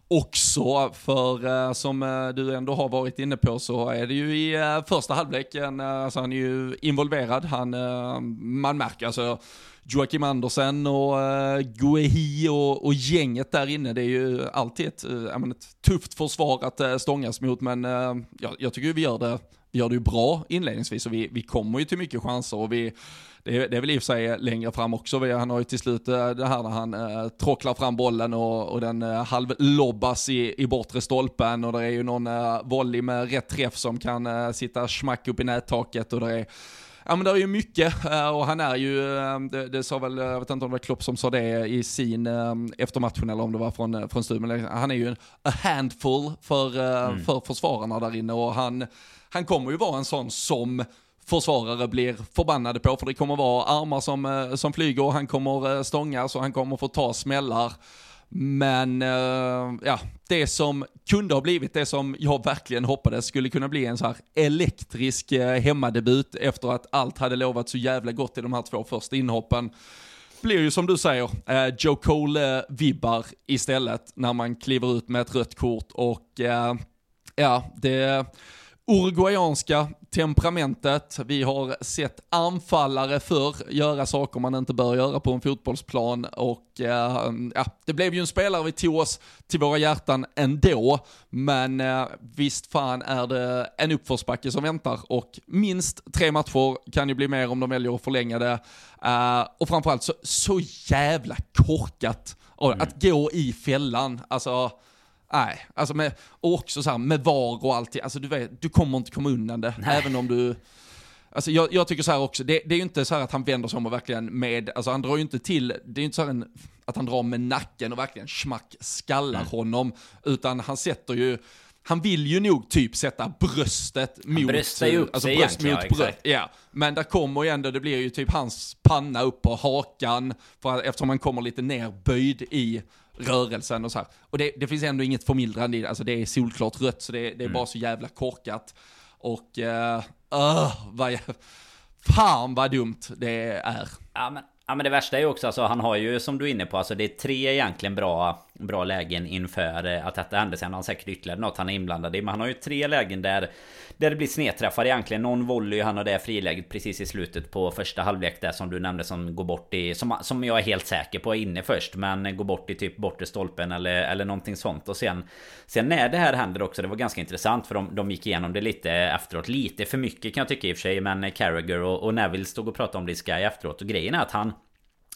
också, för som du ändå har varit inne på så är det ju i första halvleken, alltså han är ju involverad, han, man märker alltså Joakim Andersen och uh, Guehi och, och, gänget där inne, det är ju alltid ett, uh, ett tufft försvar att uh, stångas mot, men uh, jag, jag tycker vi gör det gör det ju bra inledningsvis och vi, vi kommer ju till mycket chanser och vi, det är, det är väl i och för sig längre fram också. Vi, han har ju till slut eh, det här när han eh, tråcklar fram bollen och, och den eh, halvlobbas i, i bortre stolpen och det är ju någon eh, volley med rätt träff som kan eh, sitta smack upp i nättaket och det är Ja men det är ju mycket eh, och han är ju, eh, det, det sa väl, jag vet inte om det var Klopp som sa det i sin efter matchen eller om det var från, från studion, han är ju en a handful för, mm. för försvararna där inne och han han kommer ju vara en sån som försvarare blir förbannade på, för det kommer vara armar som, eh, som flyger och han kommer eh, stångas och han kommer få ta smällar. Men eh, ja, det som kunde ha blivit det som jag verkligen hoppades skulle kunna bli en så här elektrisk hemmadebut efter att allt hade lovat så jävla gott i de här två första inhoppen blir ju som du säger, Joe Cole-vibbar istället när man kliver ut med ett rött kort och ja, det uruguayanska temperamentet. Vi har sett anfallare för göra saker man inte bör göra på en fotbollsplan och eh, ja, det blev ju en spelare vi tog oss till våra hjärtan ändå. Men eh, visst fan är det en uppförsbacke som väntar och minst tre matcher kan ju bli mer om de väljer att förlänga det. Eh, och framförallt så, så jävla korkat mm. att gå i fällan. Alltså, Nej, alltså med, och också så här, med VAR och allting, alltså du vet, du kommer inte komma undan det, Nej. även om du... Alltså jag, jag, tycker så här också, det, det är ju inte så här att han vänder sig om och verkligen med, alltså han drar ju inte till, det är ju inte så här en, att han drar med nacken och verkligen smack skallar mm. honom, utan han sätter ju, han vill ju nog typ sätta bröstet mot... bröstar ju upp alltså sig bröst mot ja, bröst. Ja, men där kommer ju ändå, det blir ju typ hans panna upp på hakan, för, eftersom han kommer lite nerböjd i rörelsen och så här. Och det, det finns ändå inget förmildrande i det, alltså det är solklart rött, så det, det är Mm. bara så jävla korkat. Och, uh, uh, vad jag, fan vad dumt det är. Ja men, ja men det värsta är ju också alltså han har ju som du är inne på alltså det är tre egentligen bra Bra lägen inför eh, att detta hände Sen har han säkert ytterligare något han är inblandad i. Men han har ju tre lägen där Där det blir snedträffar egentligen. Någon volley han har det friläget precis i slutet på första halvlek där som du nämnde som går bort i Som, som jag är helt säker på är inne först Men går bort i typ bortre stolpen eller, eller någonting sånt. Och sen Sen när det här händer också Det var ganska intressant för de, de gick igenom det lite efteråt. Lite för mycket kan jag tycka i och för sig Men Carragher och, och Neville stod och pratade om det i Sky efteråt. Och grejen är att han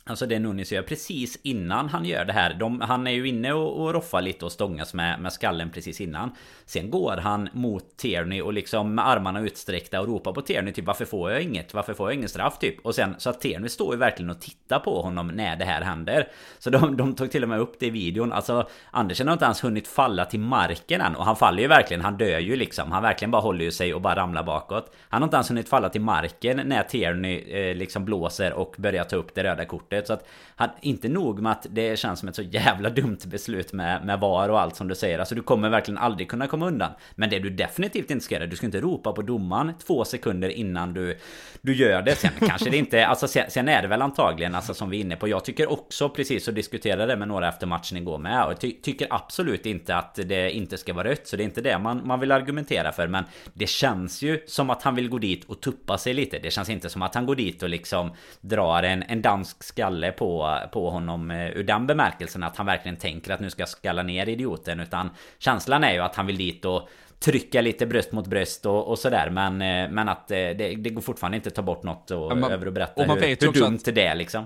Alltså det Nunes gör precis innan han gör det här. De, Han är ju inne och, och roffar lite och stångas med, med skallen precis innan. Sen går han mot Tierney och liksom med armarna utsträckta och ropar på Tierney typ Varför får jag inget? Varför får jag ingen straff? Typ? Och sen så att Tierney står ju verkligen och tittar på honom när det här händer. Så de, de tog till och med upp det i videon. Alltså Andersen har inte ens hunnit falla till marken än. Och han faller ju verkligen, han dör ju liksom. Han verkligen bara håller ju sig och bara ramlar bakåt. Han har inte ens hunnit falla till marken när Tierney eh, liksom blåser och börjar ta upp det röda kortet. Så att han, inte nog med att det känns som ett så jävla dumt beslut med, med VAR och allt som du säger. Alltså du kommer verkligen aldrig kunna komma undan. Men det du definitivt inte ska göra Du ska inte ropa på domaren två sekunder innan du Du gör det. Sen kanske det inte Alltså sen, sen är det väl antagligen Alltså som vi är inne på. Jag tycker också precis och diskuterade det med några efter matchen igår med Och ty, tycker absolut inte att det inte ska vara rött. Så det är inte det man, man vill argumentera för. Men det känns ju som att han vill gå dit och tuppa sig lite. Det känns inte som att han går dit och liksom Drar en, en dansk skalle på, på honom eh, Ur den bemärkelsen att han verkligen tänker att nu ska jag skalla ner idioten Utan känslan är ju att han vill dit och Trycka lite bröst mot bröst och, och sådär men, eh, men att eh, det, det går fortfarande inte att ta bort något och, man- över och berätta och man hur, vet hur dumt att- det är liksom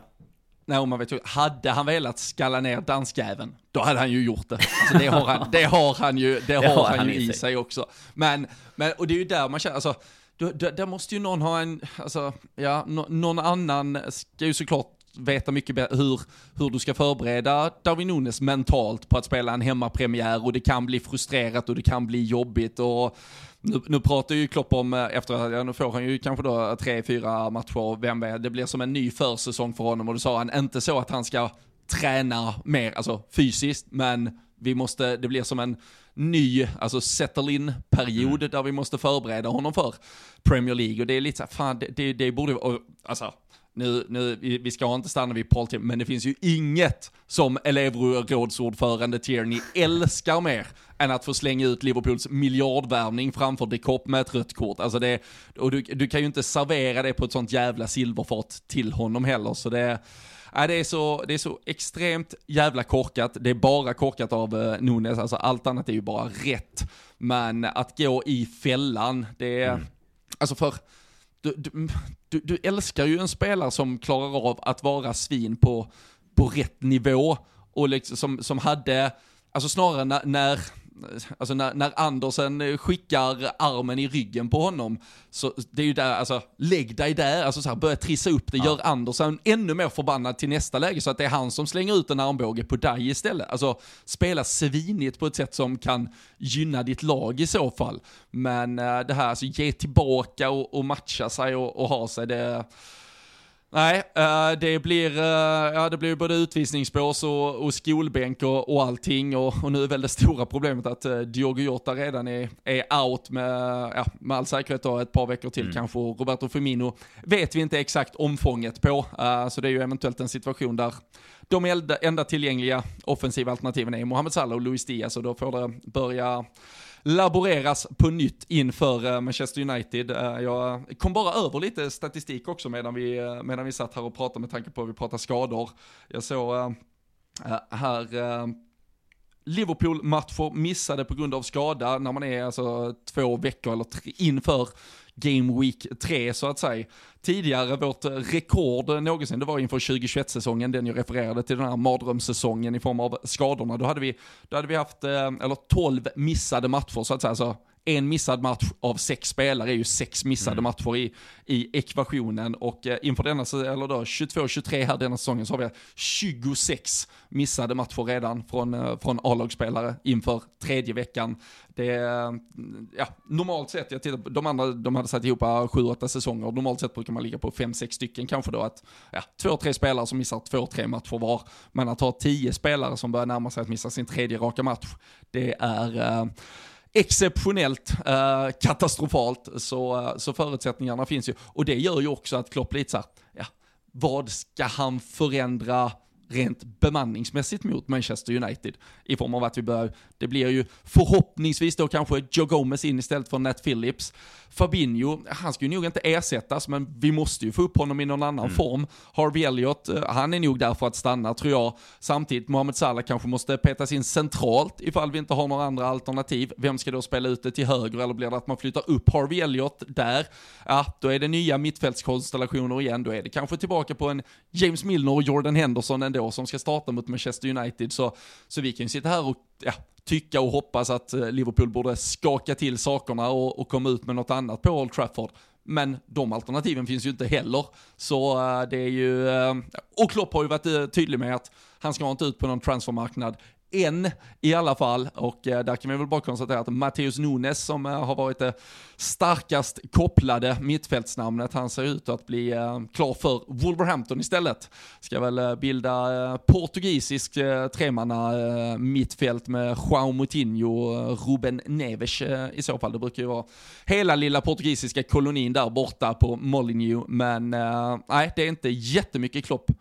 Nej, och man vet ju, hade han velat skalla ner danskjäveln, då hade han ju gjort det. Alltså det har han, det har han ju, det har han ju i sig också. Men, men, och det är ju där man känner, alltså, där måste ju någon ha en, alltså, ja, nå- någon annan ska ju såklart veta mycket hur, hur du ska förbereda Darwin Nunes mentalt på att spela en hemmapremiär och det kan bli frustrerat och det kan bli jobbigt och nu, nu pratar ju Klopp om, eh, efter ja, nu får han ju kanske då tre, fyra matcher, vem vet, det blir som en ny försäsong för honom och då sa han inte så att han ska träna mer, alltså fysiskt, men vi måste, det blir som en ny, alltså settle in period där vi måste förbereda honom för Premier League och det är lite så här, fan det, det, det borde, och, alltså nu, nu, vi ska inte stanna vid Paul Tim, men det finns ju inget som elevrådsordförande Tierney älskar mer än att få slänga ut Liverpools miljardvärvning framför de Kopp med ett rött kort. Alltså det, och du, du kan ju inte servera det på ett sånt jävla silverfat till honom heller, så det, Ja, det, är så, det är så extremt jävla korkat. Det är bara korkat av eh, Nunes, alltså allt annat är ju bara rätt. Men att gå i fällan, det är, alltså för, du, du, du, du älskar ju en spelare som klarar av att vara svin på, på rätt nivå och liksom, som, som hade, alltså snarare när, när Alltså när, när Andersen skickar armen i ryggen på honom, så det är ju där, alltså lägg dig där, alltså så här, börja trissa upp det, gör Andersen ännu mer förbannad till nästa läge så att det är han som slänger ut en armbåge på dig istället. Alltså spela svinigt på ett sätt som kan gynna ditt lag i så fall. Men eh, det här, alltså ge tillbaka och, och matcha sig och, och ha sig, det Nej, eh, det blir, eh, ja, det blir både utvisningsbås och, och skolbänk och, och allting. Och, och nu är väl det stora problemet att uh, Diogo Jota redan är, är out med, ja, med all säkerhet då, ett par veckor till kanske. Och Roberto Firmino vet vi inte exakt omfånget på, eh, så det är ju eventuellt en situation där de enda, enda tillgängliga offensiva alternativen är Mohamed Salah och Luis Diaz. Och då får det börja laboreras på nytt inför eh, Manchester United. Eh, jag kom bara över lite statistik också medan vi, eh, medan vi satt här och pratade med tanke på att vi pratar skador. Jag såg här Liverpool-matcher missade på grund av skada när man är alltså två veckor eller tre, inför Game Week 3 så att säga. Tidigare, vårt rekord någonsin, det var inför 2021-säsongen, den jag refererade till den här mardrömssäsongen i form av skadorna. Då hade vi, då hade vi haft, eh, eller 12 missade matcher så att säga, alltså en missad match av sex spelare är ju sex missade mm. matcher i, i ekvationen och eh, inför denna, eller då 22-23 här denna säsongen så har vi 26 missade matcher redan från, eh, från A-lagsspelare inför tredje veckan. Det, ja, normalt sett, jag tittar, de andra de hade satt ihop 7-8 säsonger, normalt sett brukar man ligga på 5-6 stycken kanske då att, ja, två, tre spelare som missar två, tre matcher var, men att ha tio spelare som börjar närma sig att missa sin tredje raka match, det är eh, exceptionellt eh, katastrofalt. Så, eh, så förutsättningarna finns ju. Och det gör ju också att Klopp lite så här, ja, vad ska han förändra rent bemanningsmässigt mot Manchester United. I form av att vi bör, det blir ju förhoppningsvis då kanske Joe Gomez in istället för Nat Phillips. Fabinho, han ska ju nog inte ersättas, men vi måste ju få upp honom i någon annan mm. form. Harvey Elliott, eh, han är nog där för att stanna tror jag. Samtidigt, Mohamed Salah kanske måste petas in centralt ifall vi inte har några andra alternativ. Vem ska då spela ut det till höger eller blir det att man flyttar upp Harvey Elliott där? Ja, då är det nya mittfältskonstellationer igen. Då är det kanske tillbaka på en James Milner och Jordan Henderson ändå som ska starta mot Manchester United. Så, så vi kan ju sitta här och ja, tycka och hoppas att eh, Liverpool borde skaka till sakerna och, och komma ut med något annat på Old Trafford. Men de alternativen finns ju inte heller. Så eh, det är ju, eh, och Klopp har ju varit tydlig med att han ska inte ut på någon transfermarknad än i alla fall. Och eh, där kan vi väl bara konstatera att Matteus Nunes som eh, har varit det starkast kopplade mittfältsnamnet, han ser ut att bli eh, klar för Wolverhampton istället. Ska väl eh, bilda eh, portugisisk eh, tremanna eh, mittfält med Joao Moutinho och Ruben Neves eh, i så fall. Det brukar ju vara hela lilla portugisiska kolonin där borta på Molineux, men eh, nej, det är inte jättemycket Klopp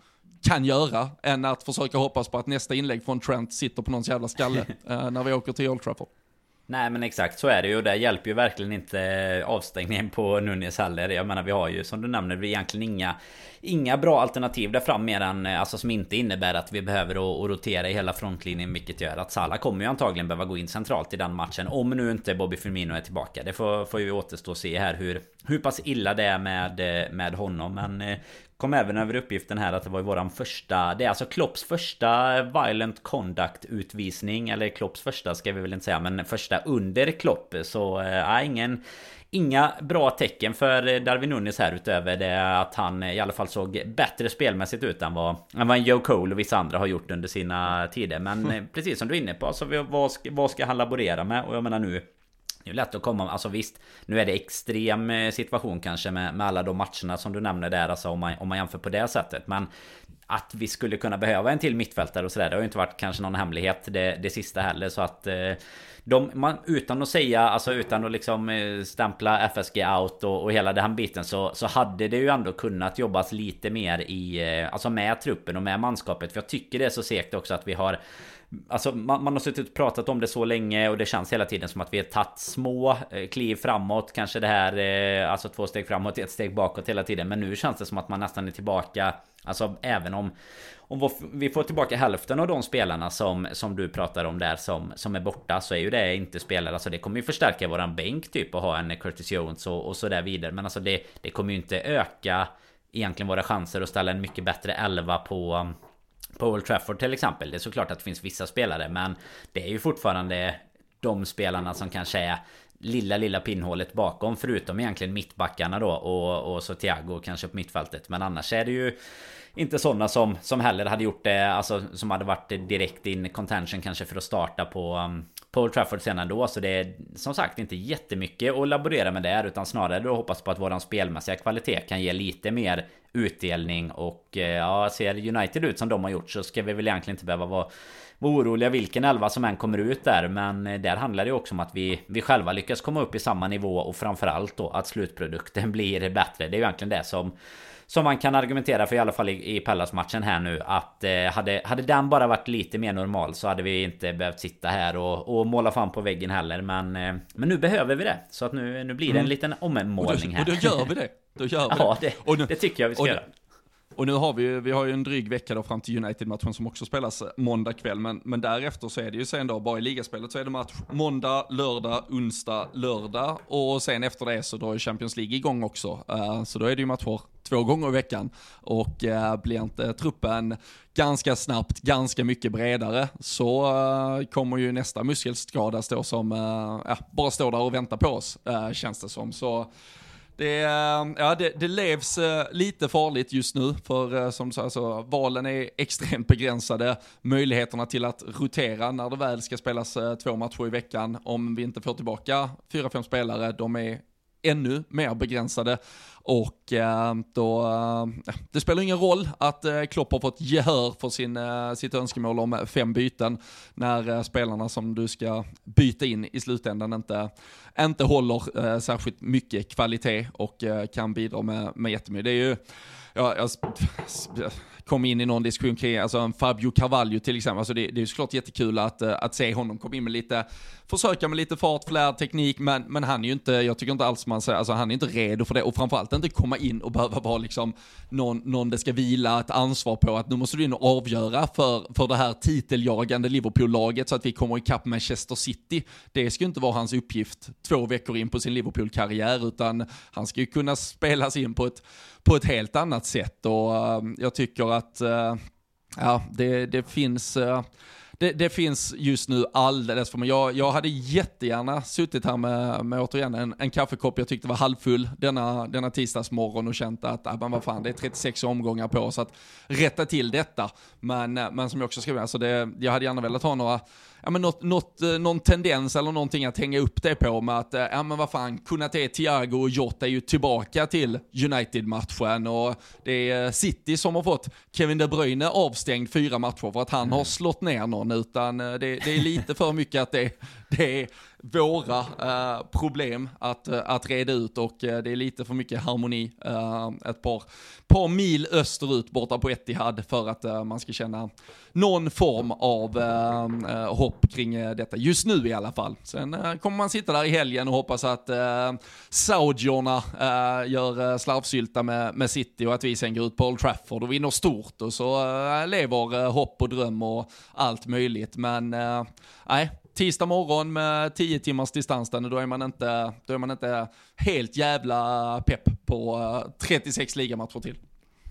kan göra än att försöka hoppas på att nästa inlägg från Trent sitter på någons jävla skalle eh, när vi åker till Old Trafford. Nej men exakt så är det ju. Det hjälper ju verkligen inte avstängningen på Nunes heller. Jag menar vi har ju som du nämner vi egentligen inga Inga bra alternativ där fram mer än eh, alltså som inte innebär att vi behöver att rotera i hela frontlinjen vilket gör att Salah kommer ju antagligen behöva gå in centralt i den matchen om nu inte Bobby Firmino är tillbaka. Det får, får ju återstå att se här hur hur pass illa det är med, eh, med honom men eh, Kom även över uppgiften här att det var ju våran första Det är alltså Klopps första Violent Conduct utvisning Eller Klopps första ska vi väl inte säga Men första under Klopp Så äh, ingen Inga bra tecken för Darwin Nunes här utöver det att han i alla fall såg bättre spelmässigt ut än vad, än vad Joe Cole och vissa andra har gjort under sina tider. Men mm. precis som du är inne på, så vad, ska, vad ska han laborera med? Och jag menar nu det är lätt att komma, alltså visst Nu är det extrem eh, situation kanske med, med alla de matcherna som du nämner där alltså om man, om man jämför på det sättet Men Att vi skulle kunna behöva en till mittfältare och sådär Det har ju inte varit kanske någon hemlighet det, det sista heller så att eh, de, man, utan att säga, alltså utan att liksom eh, stämpla FSG out och, och hela den biten så, så hade det ju ändå kunnat jobbas lite mer i, eh, alltså med truppen och med manskapet. För jag tycker det är så segt också att vi har Alltså man, man har suttit och pratat om det så länge och det känns hela tiden som att vi har tagit små eh, kliv framåt. Kanske det här, eh, alltså två steg framåt, ett steg bakåt hela tiden. Men nu känns det som att man nästan är tillbaka. Alltså även om om vi får tillbaka hälften av de spelarna som, som du pratar om där som, som är borta så är ju det inte spelare. Alltså det kommer ju förstärka våran bänk typ och ha en Curtis Jones och, och så där vidare. Men alltså det, det kommer ju inte öka egentligen våra chanser att ställa en mycket bättre elva på på Old Trafford till exempel. Det är såklart att det finns vissa spelare men det är ju fortfarande de spelarna som kanske är lilla lilla pinnhålet bakom förutom egentligen mittbackarna då och, och så Thiago kanske på mittfältet. Men annars är det ju inte sådana som, som heller hade gjort det, alltså som hade varit direkt in contention kanske för att starta på, um, på Old Trafford sen ändå Så det är som sagt inte jättemycket att laborera med där utan snarare då hoppas på att våran spelmässiga kvalitet kan ge lite mer utdelning och eh, ja, ser United ut som de har gjort så ska vi väl egentligen inte behöva vara vara oroliga vilken elva som än kommer ut där Men eh, där handlar det också om att vi, vi själva lyckas komma upp i samma nivå och framförallt då att slutprodukten blir bättre. Det är ju egentligen det som som man kan argumentera för i alla fall i, i Pallas-matchen här nu att eh, hade, hade den bara varit lite mer normal så hade vi inte behövt sitta här och, och måla fan på väggen heller. Men eh, Men nu behöver vi det. Så att nu, nu blir det en mm. liten ommålning här Och då, och då gör vi det. Då gör vi ja, det, det, det tycker jag vi ska och, göra och nu har vi, vi har ju en dryg vecka då fram till United-matchen som också spelas eh, måndag kväll, men, men därefter så är det ju sen då, bara i ligaspelet så är det match måndag, lördag, onsdag, lördag och sen efter det så drar ju Champions League igång också. Uh, så då är det ju matcher två gånger i veckan och uh, blir inte truppen ganska snabbt, ganska mycket bredare så uh, kommer ju nästa muskelskada stå som, ja, bara står där och väntar på oss, känns det som. Så det, eh, ja, det, det levs eh, lite farligt just nu, för eh, som sagt, alltså, valen är extremt begränsade. Möjligheterna till att rotera när det väl ska spelas två matcher i veckan, om vi inte får tillbaka fyra, fem spelare, de är ännu mer begränsade. Och eh, då, eh, det spelar ingen roll att eh, Klopp har fått gehör för sin, sitt önskemål om fem byten när spelarna som du ska byta in i slutändan inte, inte håller särskilt mycket kvalitet och kan bidra med, med jättemycket. Det är ju, ja, jag, kom in i någon diskussion kring, alltså en Fabio Carvalho till exempel, alltså det, det är ju såklart jättekul att, att se honom komma in med lite försöka med lite fart, flärd, teknik, men, men han är ju inte, jag tycker inte alls man säger, alltså han är inte redo för det och framförallt inte komma in och behöva vara liksom någon, någon det ska vila ett ansvar på att nu måste du in och avgöra för, för det här titeljagande Liverpool-laget så att vi kommer ikapp Manchester City. Det ska ju inte vara hans uppgift två veckor in på sin Liverpool-karriär utan han ska ju kunna spelas in på ett, på ett helt annat sätt och uh, jag tycker att uh, ja, det, det finns uh, det, det, finns just nu alldeles för mig. Jag, jag hade jättegärna suttit här med, med återigen en, en kaffekopp jag tyckte var halvfull denna, denna tisdagsmorgon och känt att, äh, men vad fan, det är 36 omgångar på oss att rätta till detta. Men, äh, men som jag också skrev, alltså det, jag hade gärna velat ha några ja, men något, något, eh, någon tendens eller någonting att hänga upp det på med att, eh, ja men vad fan, Kunate, Thiago och Jota är ju tillbaka till United-matchen och det är City som har fått Kevin De Bruyne avstängd fyra matcher för att han mm. har slått ner någon, utan eh, det, det är lite för mycket att det, det är våra uh, problem att, uh, att reda ut och uh, det är lite för mycket harmoni ett par, par mil österut borta på Etihad för att man ska känna någon form av hopp kring detta. Just nu i alla fall. Sen kommer man sitta där i helgen och hoppas att uh, saudierna gör slarvsylta med, med City och att vi sen går ut på Old Trafford och vinner stort och så lever hopp och dröm och allt möjligt. Men nej, tisdag morgon med 10 timmars distans då är man inte, då är man inte helt jävla pepp på eh, 36 ligamatcher till.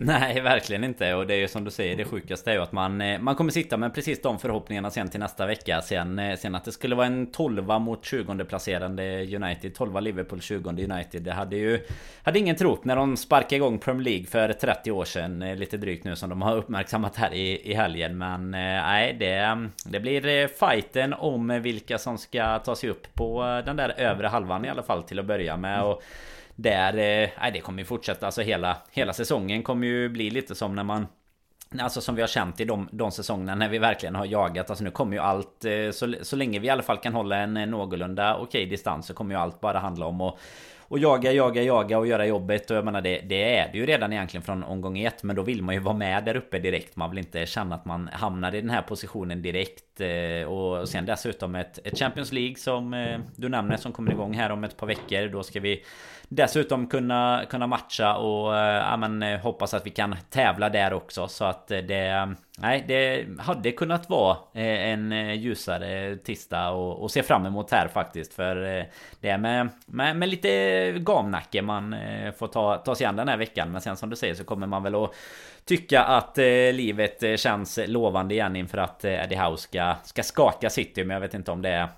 Nej, verkligen inte. Och det är ju som du säger, det sjukaste är ju att man, eh, man kommer sitta med precis de förhoppningarna sen till nästa vecka. Sen, eh, sen att det skulle vara en 12 mot 20 placerande United. 12 Liverpool, 20 United. Det hade ju... Hade ingen trott när de sparkade igång Premier League för 30 år sedan. Eh, lite drygt nu som de har uppmärksammat här i, i helgen. Men nej, det, det blir fighten om vilka som ska ta sig upp på den där övre halvan i alla fall till att börja med. Och, där, eh, nej det kommer ju fortsätta, alltså hela, hela säsongen kommer ju bli lite som när man Alltså som vi har känt i de, de säsongerna när vi verkligen har jagat. Alltså nu kommer ju allt... Eh, så, så länge vi i alla fall kan hålla en eh, någorlunda okej distans så kommer ju allt bara handla om att och jaga, jaga, jaga och göra jobbet. Och jag menar det, det är det ju redan egentligen från omgång ett. Men då vill man ju vara med där uppe direkt. Man vill inte känna att man hamnar i den här positionen direkt. Eh, och sen dessutom ett, ett Champions League som eh, du nämner som kommer igång här om ett par veckor. Då ska vi Dessutom kunna, kunna matcha och eh, ja, men, hoppas att vi kan tävla där också. Så att det... Nej, det hade kunnat vara eh, en eh, ljusare tisdag och, och se fram emot här faktiskt. För eh, det är med, med, med lite gamnacke man får ta, ta sig an den här veckan. Men sen som du säger så kommer man väl att tycka att livet känns lovande igen inför att Eddie House ska, ska skaka City. Men jag vet inte om det är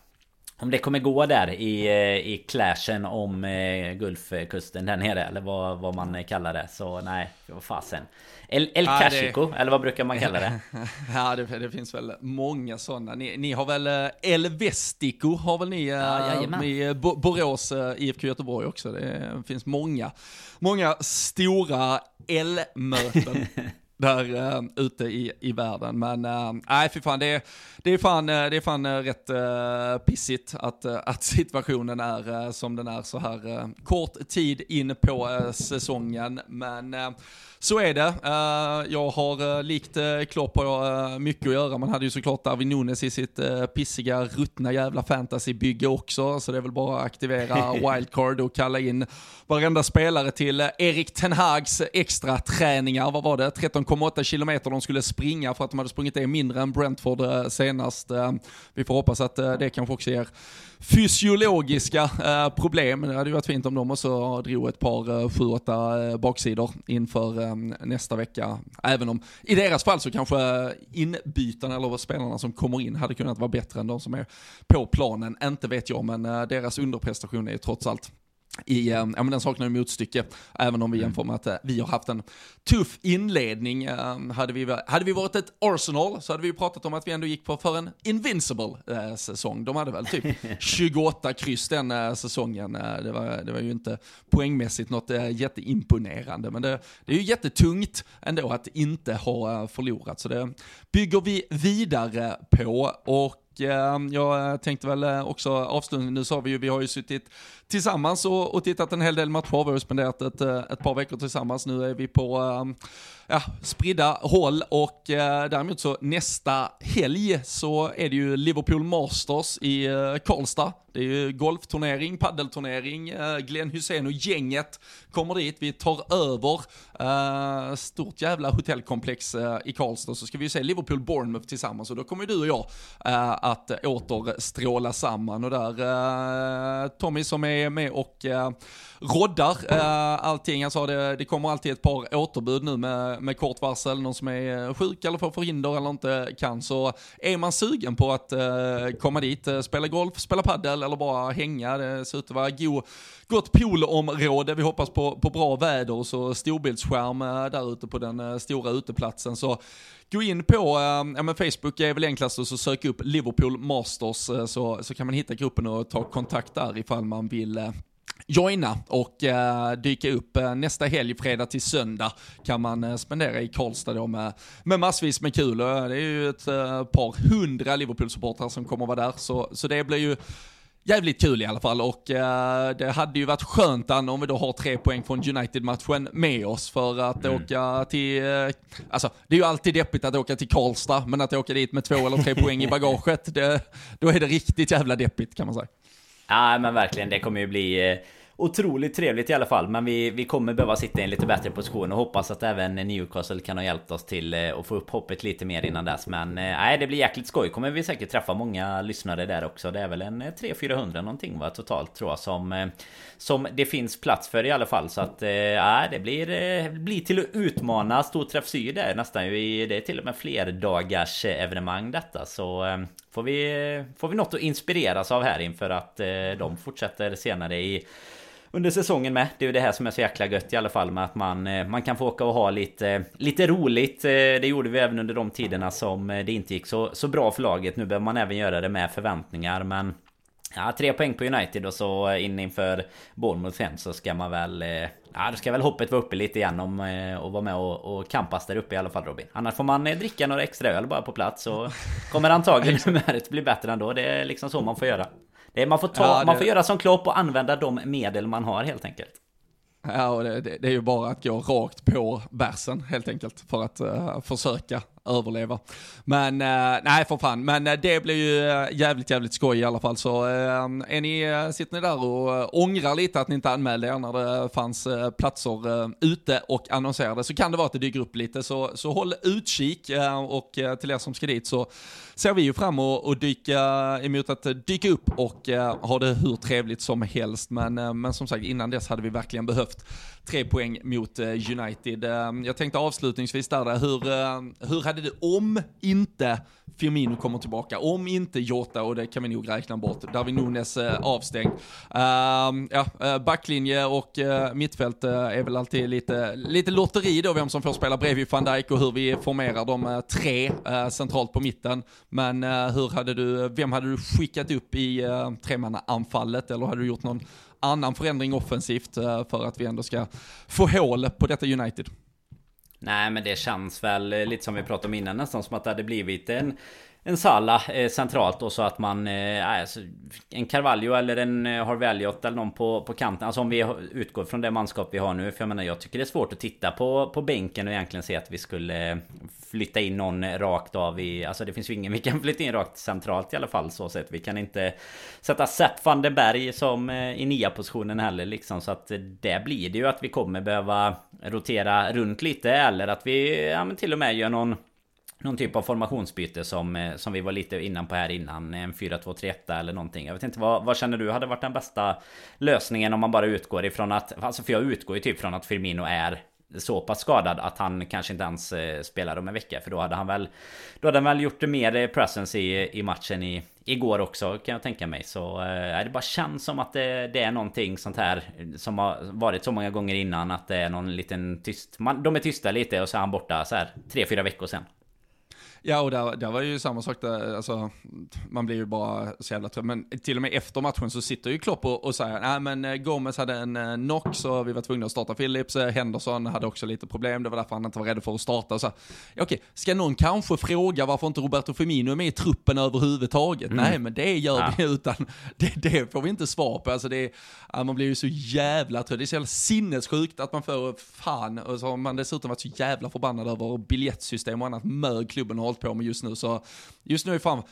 om det kommer gå där i, eh, i clashen om eh, Gulfkusten där nere eller vad, vad man kallar det. Så nej, vad fasen. El, El ja, Cashico, det... eller vad brukar man kalla det? ja, det, det, finns väl många sådana. Ni, ni har väl eh, El Vestico, har väl ni ja, i Borås IFK Göteborg också. Det finns många, många stora El-möten. där äh, ute i, i världen. Men nej, nej, fy fan, det är, det är fan, eh, det är fan rätt äh, pissigt att, att situationen är som den är så här kort tid in på säsongen. Men så är det. Jag har likt Klopp har mycket att göra. Man hade ju såklart Darwin Nunes i sitt pissiga, ruttna jävla fantasybygge också, så det är väl bara att aktivera wildcard och kalla in varenda spelare till Erik Ten Hags extra träningar. Vad var det? 13,8 kilometer de skulle springa för att de hade sprungit det mindre än Brentford senast. Vi får hoppas att det kanske också ger fysiologiska eh, problem. Det hade ju varit fint om de också drog ett par eh, sju, åtta eh, baksidor inför eh, nästa vecka. Även om i deras fall så kanske inbytarna eller spelarna som kommer in hade kunnat vara bättre än de som är på planen. Inte vet jag, men eh, deras underprestation är ju trots allt i, eh, ja men den saknar ju motstycke, även om vi mm. jämför med att eh, vi har haft en tuff inledning. Eh, hade vi, hade vi varit ett Arsenal så hade vi pratat om att vi ändå gick på för en invincible säsong. De hade väl typ 28 kryss den säsongen. Det var, det var ju inte poängmässigt något jätteimponerande, men det, det är ju jättetungt ändå att inte ha förlorat. Så det bygger vi vidare på. och Eh, jag tänkte väl eh, också avsluta, nu sa vi ju, vi har ju suttit tillsammans och, och tittat en hel del matcher. Vi har spenderat ett, eh, ett par veckor tillsammans. Nu är vi på um, ja, spridda håll och eh, däremot så nästa helg så är det ju Liverpool Masters i eh, Karlstad. Det är ju golfturnering, paddelturnering, eh, Glenn Hussein och gänget kommer dit. Vi tar över eh, stort jävla hotellkomplex eh, i Karlstad så ska vi ju se Liverpool Bournemouth tillsammans och då kommer du och jag eh, att åter stråla samman och där eh, Tommy som är med och eh, roddar eh, allting. Han sa det, det kommer alltid ett par återbud nu med, med kort varsel, någon som är eh, sjuk eller får förhinder eller inte kan. Så är man sugen på att eh, komma dit, eh, spela golf, spela paddel eller bara hänga, det ser ut att vara go, gott poolområde. Vi hoppas på, på bra väder och så storbildsskärm där ute på den stora uteplatsen. Så gå in på, ja men Facebook är väl enklast och så sök upp Liverpool Masters så, så kan man hitta gruppen och ta kontakt där ifall man vill joina och eh, dyka upp eh, nästa helg, fredag till söndag, kan man eh, spendera i Karlstad då med, med massvis med kul. det är ju ett eh, par hundra Liverpool-supportrar som kommer vara där, så, så det blir ju jävligt kul i alla fall och eh, det hade ju varit skönt om vi då har tre poäng från United-matchen med oss för att mm. åka till, eh, alltså det är ju alltid deppigt att åka till Karlstad, men att åka dit med två eller tre poäng i bagaget, det, då är det riktigt jävla deppigt kan man säga. Ja men verkligen, det kommer ju bli eh, otroligt trevligt i alla fall. Men vi, vi kommer behöva sitta i en lite bättre position och hoppas att även Newcastle kan ha hjälpt oss till eh, att få upp hoppet lite mer innan dess. Men eh, nej, det blir jäkligt skoj. Kommer vi säkert träffa många lyssnare där också. Det är väl en 300-400 någonting va, totalt tror jag som, som det finns plats för i alla fall. Så att ja, det blir, blir till att utmana Storträff Syd där nästan. Det är till och med fler dagars evenemang detta. Så Får vi, får vi något att inspireras av här inför att eh, de fortsätter senare i under säsongen med. Det är ju det här som är så jäkla gött i alla fall med att man, eh, man kan få åka och ha lite, lite roligt. Eh, det gjorde vi även under de tiderna som eh, det inte gick så, så bra för laget. Nu behöver man även göra det med förväntningar men Ja, tre poäng på United och så in inför Bournemouth sen så ska man väl... Eh, ja, då ska väl hoppet vara uppe lite igen om eh, och vara med och, och kampas där uppe i alla fall Robin. Annars får man eh, dricka några extra öl bara på plats så kommer antagligen humöret bli bättre ändå. Det är liksom så man får göra. Det är, man, får ta, ja, det... man får göra som Klopp och använda de medel man har helt enkelt. Ja, och det, det, det, är ju bara att gå rakt på bärsen helt enkelt för att uh, försöka överleva. Men uh, nej för fan, men uh, det blir ju eh, jävligt jävligt skoj i alla fall. Så är ni, sitter ni där och ångrar lite att ni inte anmälde er när det fanns platser ute och annonserade så kan det vara att det dyker upp lite. Så, så håll utkik och till er som ska dit så ser vi ju fram och, dyka emot att dyka upp och ha det hur trevligt som helst. Men, men som sagt innan dess hade vi verkligen behövt tre poäng mot eh, United. Ehm, jag tänkte avslutningsvis där, hur, eh, hur hade du, om inte Firmino kommer tillbaka, om inte Jota, och det kan vi nog räkna bort, Darwin Nunes eh, avstängd. Ehm, ja, backlinje och mittfält är väl alltid lite, lite lotteri då, vem som får spela bredvid van Dijk och hur vi formerar de tre centralt på mitten. Men hur hade du, vem hade du skickat upp i tremannaanfallet eller hade du gjort någon annan förändring offensivt eh, för att vi ändå ska få hål på detta United? Nej men det känns väl lite som vi pratade om innan nästan som att det hade blivit en en Salah eh, centralt och så att man... Eh, alltså, en Carvalho eller en eh, Harvey Elliot eller någon på, på kanten. Alltså om vi utgår från det manskap vi har nu. För jag menar jag tycker det är svårt att titta på, på bänken och egentligen se att vi skulle eh, flytta in någon rakt av i... Alltså det finns ju ingen vi kan flytta in rakt centralt i alla fall så sett. Vi kan inte sätta Sepp van den Berg som eh, i nia positionen heller liksom. Så att eh, det blir det ju att vi kommer behöva rotera runt lite eller att vi ja, men till och med gör någon någon typ av formationsbyte som, eh, som vi var lite innan på här innan. En 4-2-3-1 eller någonting. Jag vet inte, vad, vad känner du hade varit den bästa lösningen om man bara utgår ifrån att... Alltså för jag utgår ju typ från att Firmino är så pass skadad att han kanske inte ens eh, spelar om en vecka. För då hade han väl... Då hade han väl gjort mer eh, presence i, i matchen i, igår också kan jag tänka mig. Så eh, det bara känns som att det, det, är någonting sånt här som har varit så många gånger innan. Att det är någon liten tyst... Man, de är tysta lite och så är han borta så här 3-4 veckor sen. Ja, och där, där var ju samma sak där, alltså, man blir ju bara så jävla trött. Men till och med efter matchen så sitter ju Klopp och, och säger, nej men eh, Gomez hade en eh, knock så vi var tvungna att starta Phillips. Eh, Henderson hade också lite problem, det var därför han inte var rädd för att starta. Så, ja, okej, ska någon kanske fråga varför inte Roberto Firmino är med i truppen överhuvudtaget? Mm. Nej, men det gör ja. vi utan det, det, får vi inte svar på. Alltså det, man blir ju så jävla trött. Det är så jävla sinnessjukt att man får, fan, och så har man dessutom varit så jävla förbannad över biljettsystem och annat mög klubben har hållit på med just nu. Så just nu är fan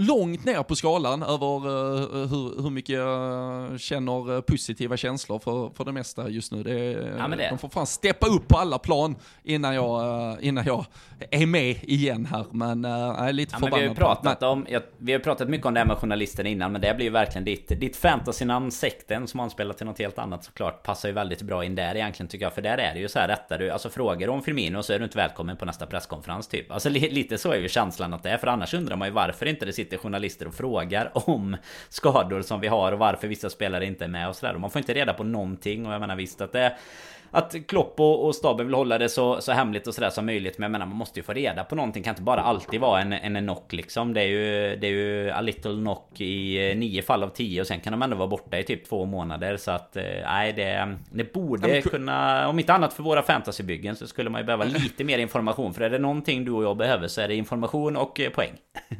långt ner på skalan över uh, hur, hur mycket jag känner positiva känslor för, för det mesta just nu. Det, ja, det. De får fan steppa upp på alla plan innan jag, innan jag är med igen här. Men jag är lite ja, förbannad. vi, har pratat om, jag, vi har pratat mycket om det här med journalister innan, men det blir ju verkligen ditt, ditt fantasynamn Sekten som anspelar till något helt annat såklart passar ju väldigt bra in där egentligen tycker jag. För där är det ju så här rättar du, alltså frågar du om Firmino så är du inte välkommen på nästa presskonferens typ. Alltså li, lite så är ju känslan att det är, för annars undrar man ju varför inte det sitter journalister och frågar om skador som vi har och varför vissa spelare inte är med och sådär. Man får inte reda på någonting och jag menar visst att det att Klopp och, och staben vill hålla det så, så hemligt och sådär som möjligt. Men jag menar man måste ju få reda på någonting. Kan inte bara alltid vara en, en, knock liksom. Det är ju, det är ju a little knock i eh, nio fall av tio. Och sen kan de ändå vara borta i typ två månader. Så att eh, nej det, det borde kunna... Om inte annat för våra fantasybyggen så skulle man ju behöva lite mer information. För är det någonting du och jag behöver så är det information och eh, poäng.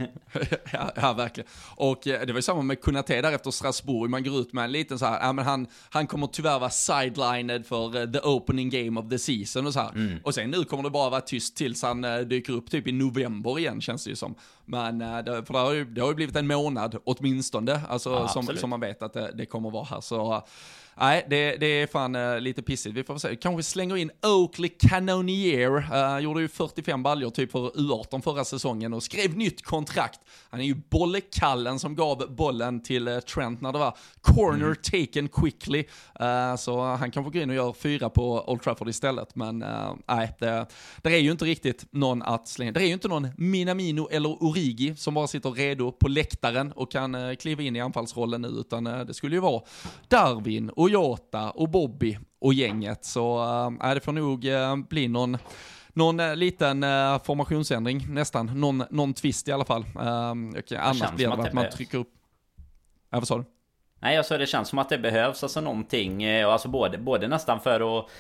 ja, ja, verkligen. Och det var ju samma med Kunate där efter Strasbourg. Man går ut med en liten så här, ja men han, han kommer tyvärr vara sidelined för the opening game of the season och så här. Mm. Och sen nu kommer det bara vara tyst tills han uh, dyker upp typ i november igen känns det ju som. Men uh, det, för det har, ju, det har ju blivit en månad åtminstone, alltså ja, som, som man vet att det, det kommer vara här. Så Nej, det, det är fan uh, lite pissigt. Vi får se. Kanske slänger in Oakley Cannonier. Uh, gjorde ju 45 baljor typ för U18 förra säsongen och skrev nytt kontrakt. Han är ju bollekallen som gav bollen till uh, Trent när det var corner mm. taken quickly. Så han kan få gå in och göra fyra på Old Trafford istället. Men nej, det, det är ju inte riktigt någon att slänga. Det är ju inte någon Minamino eller Origi som bara sitter redo på läktaren och kan kliva in i anfallsrollen nu, utan det skulle ju vara Darwin och Jota och Bobby och gänget. Så äh, det får nog äh, bli någon någon äh, liten äh, formationsändring nästan, någon, någon twist i alla fall. Äh, okay, annars blir det att, att man trycker upp... Ja, vad sa du? Nej, alltså det känns som att det behövs alltså någonting, alltså både, både nästan för att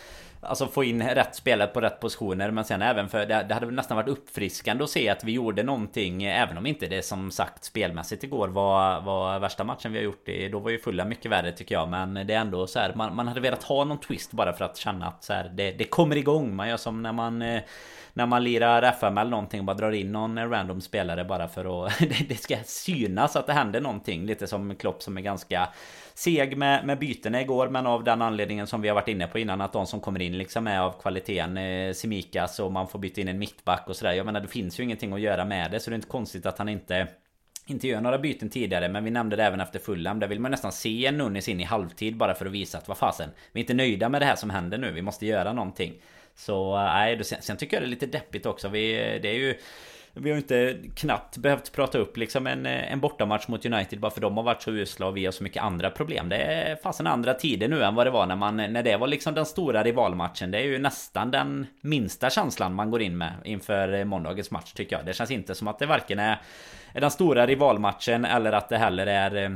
Alltså få in rätt spelare på rätt positioner Men sen även för det, det hade nästan varit uppfriskande att se att vi gjorde någonting Även om inte det som sagt spelmässigt igår var, var värsta matchen vi har gjort Då var ju fulla mycket värre tycker jag Men det är ändå så här, man, man hade velat ha någon twist bara för att känna att så här, det, det kommer igång Man gör som när man eh, när man lirar FM eller någonting och bara drar in någon random spelare bara för att det ska synas att det händer någonting. Lite som Klopp som är ganska seg med, med bytena igår men av den anledningen som vi har varit inne på innan att de som kommer in liksom är av kvaliteten eh, Simikas och man får byta in en mittback och sådär. Jag menar det finns ju ingenting att göra med det så det är inte konstigt att han inte inte gör några byten tidigare men vi nämnde det även efter Fulham. Där vill man nästan se en Nunes in i halvtid bara för att visa att vad fasen Vi är inte nöjda med det här som händer nu, vi måste göra någonting Så eh, nej, sen, sen tycker jag det är lite deppigt också. Vi, eh, det är ju vi har ju inte knappt behövt prata upp liksom en, en bortamatch mot United bara för de har varit så usla och vi har så mycket andra problem. Det är fasen andra tider nu än vad det var när man när det var liksom den stora rivalmatchen. Det är ju nästan den minsta känslan man går in med inför måndagens match tycker jag. Det känns inte som att det varken är den stora rivalmatchen eller att det heller är eh,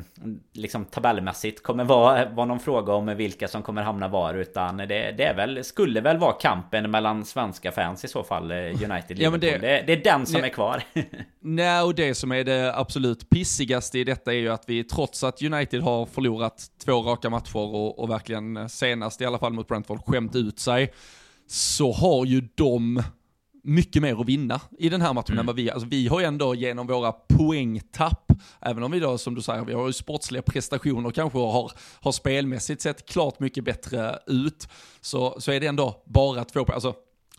liksom tabellmässigt kommer vara, vara någon fråga om vilka som kommer hamna var utan det, det är väl, skulle väl vara kampen mellan svenska fans i så fall eh, United ja, men det, det, det, är den som nej, är kvar. Nej, och det som är det absolut pissigaste i detta är ju att vi trots att United har förlorat två raka matcher och, och verkligen senast i alla fall mot Brentford skämt ut sig, så har ju de mycket mer att vinna i den här matchen mm. än vad vi Alltså vi har ju ändå genom våra poängtapp, även om vi då som du säger, vi har ju sportsliga prestationer kanske och har, har spelmässigt sett klart mycket bättre ut, så, så är det ändå bara två poäng. Alltså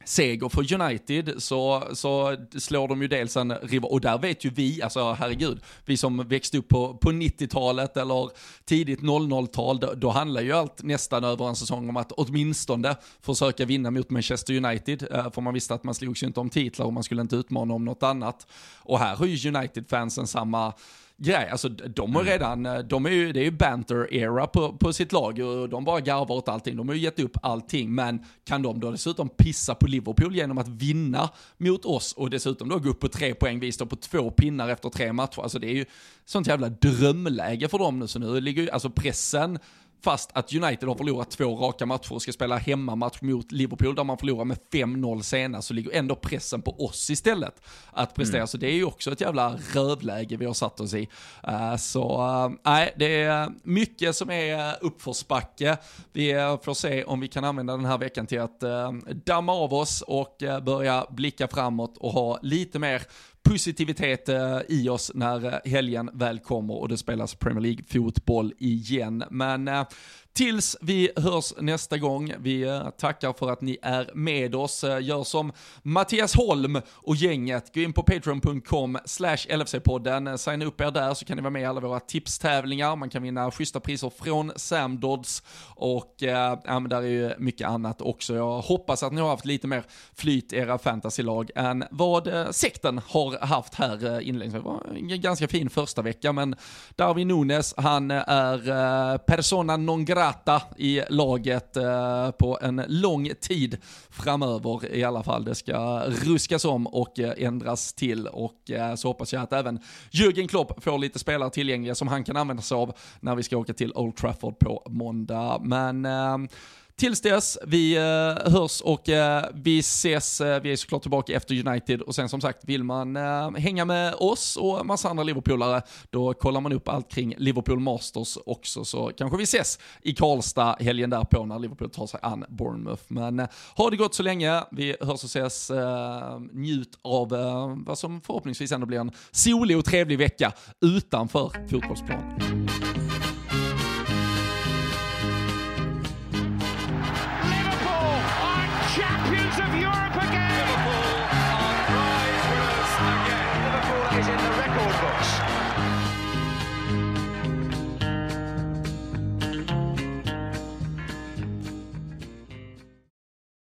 seger för United så, så slår de ju dels en rival, och där vet ju vi, alltså herregud, vi som växte upp på, på 90-talet eller tidigt 00-tal, då, då handlar ju allt nästan över en säsong om att åtminstone försöka vinna mot Manchester United, eh, för man visste att man slogs ju inte om titlar och man skulle inte utmana om något annat. Och här har ju United-fansen samma grej. Alltså de har mm. redan, eh, de är ju, det är ju banter-era på, på sitt lag och de bara garvar åt allting. De har ju gett upp allting, men kan de då dessutom pissa på Liverpool genom att vinna mot oss och dessutom då gå upp på tre poäng, vi står på två pinnar efter tre matcher. Alltså det är ju sånt jävla drömläge för dem nu, så nu ligger ju, alltså pressen Fast att United har förlorat två raka matcher och ska spela hemmamatch mot Liverpool där man förlorar med 5-0 senast så ligger ändå pressen på oss istället att prestera. Mm. Så det är ju också ett jävla rövläge vi har satt oss i. Uh, så uh, nej, det är mycket som är uppförsbacke. Vi får se om vi kan använda den här veckan till att uh, damma av oss och börja blicka framåt och ha lite mer positivitet eh, i oss när eh, helgen väl kommer och det spelas Premier League-fotboll igen. Men eh, Tills vi hörs nästa gång, vi eh, tackar för att ni är med oss. Eh, gör som Mattias Holm och gänget, gå in på patreon.com slash LFC-podden, eh, signa upp er där så kan ni vara med i alla våra tipstävlingar, man kan vinna schyssta priser från Samdods och ja, men där är ju mycket annat också. Jag hoppas att ni har haft lite mer flyt i era fantasylag än vad sekten har haft här inledningsvis. Det var en ganska fin första vecka, men Darwin Nunes, han är persona non grata Morata i laget eh, på en lång tid framöver i alla fall. Det ska ruskas om och eh, ändras till och eh, så hoppas jag att även Jürgen Klopp får lite spelare tillgängliga som han kan använda sig av när vi ska åka till Old Trafford på måndag. Men eh, Tills dess, vi eh, hörs och eh, vi ses. Eh, vi är såklart tillbaka efter United och sen som sagt, vill man hänga med oss och massa andra Liverpoolare, då kollar man upp allt kring Liverpool Masters också, så kanske vi ses i Karlstad helgen därpå när Liverpool tar sig an Bournemouth. Men ha det gott så länge, vi hörs och ses. njut av vad som förhoppningsvis ändå blir en solig och trevlig vecka utanför fotbollsplanen.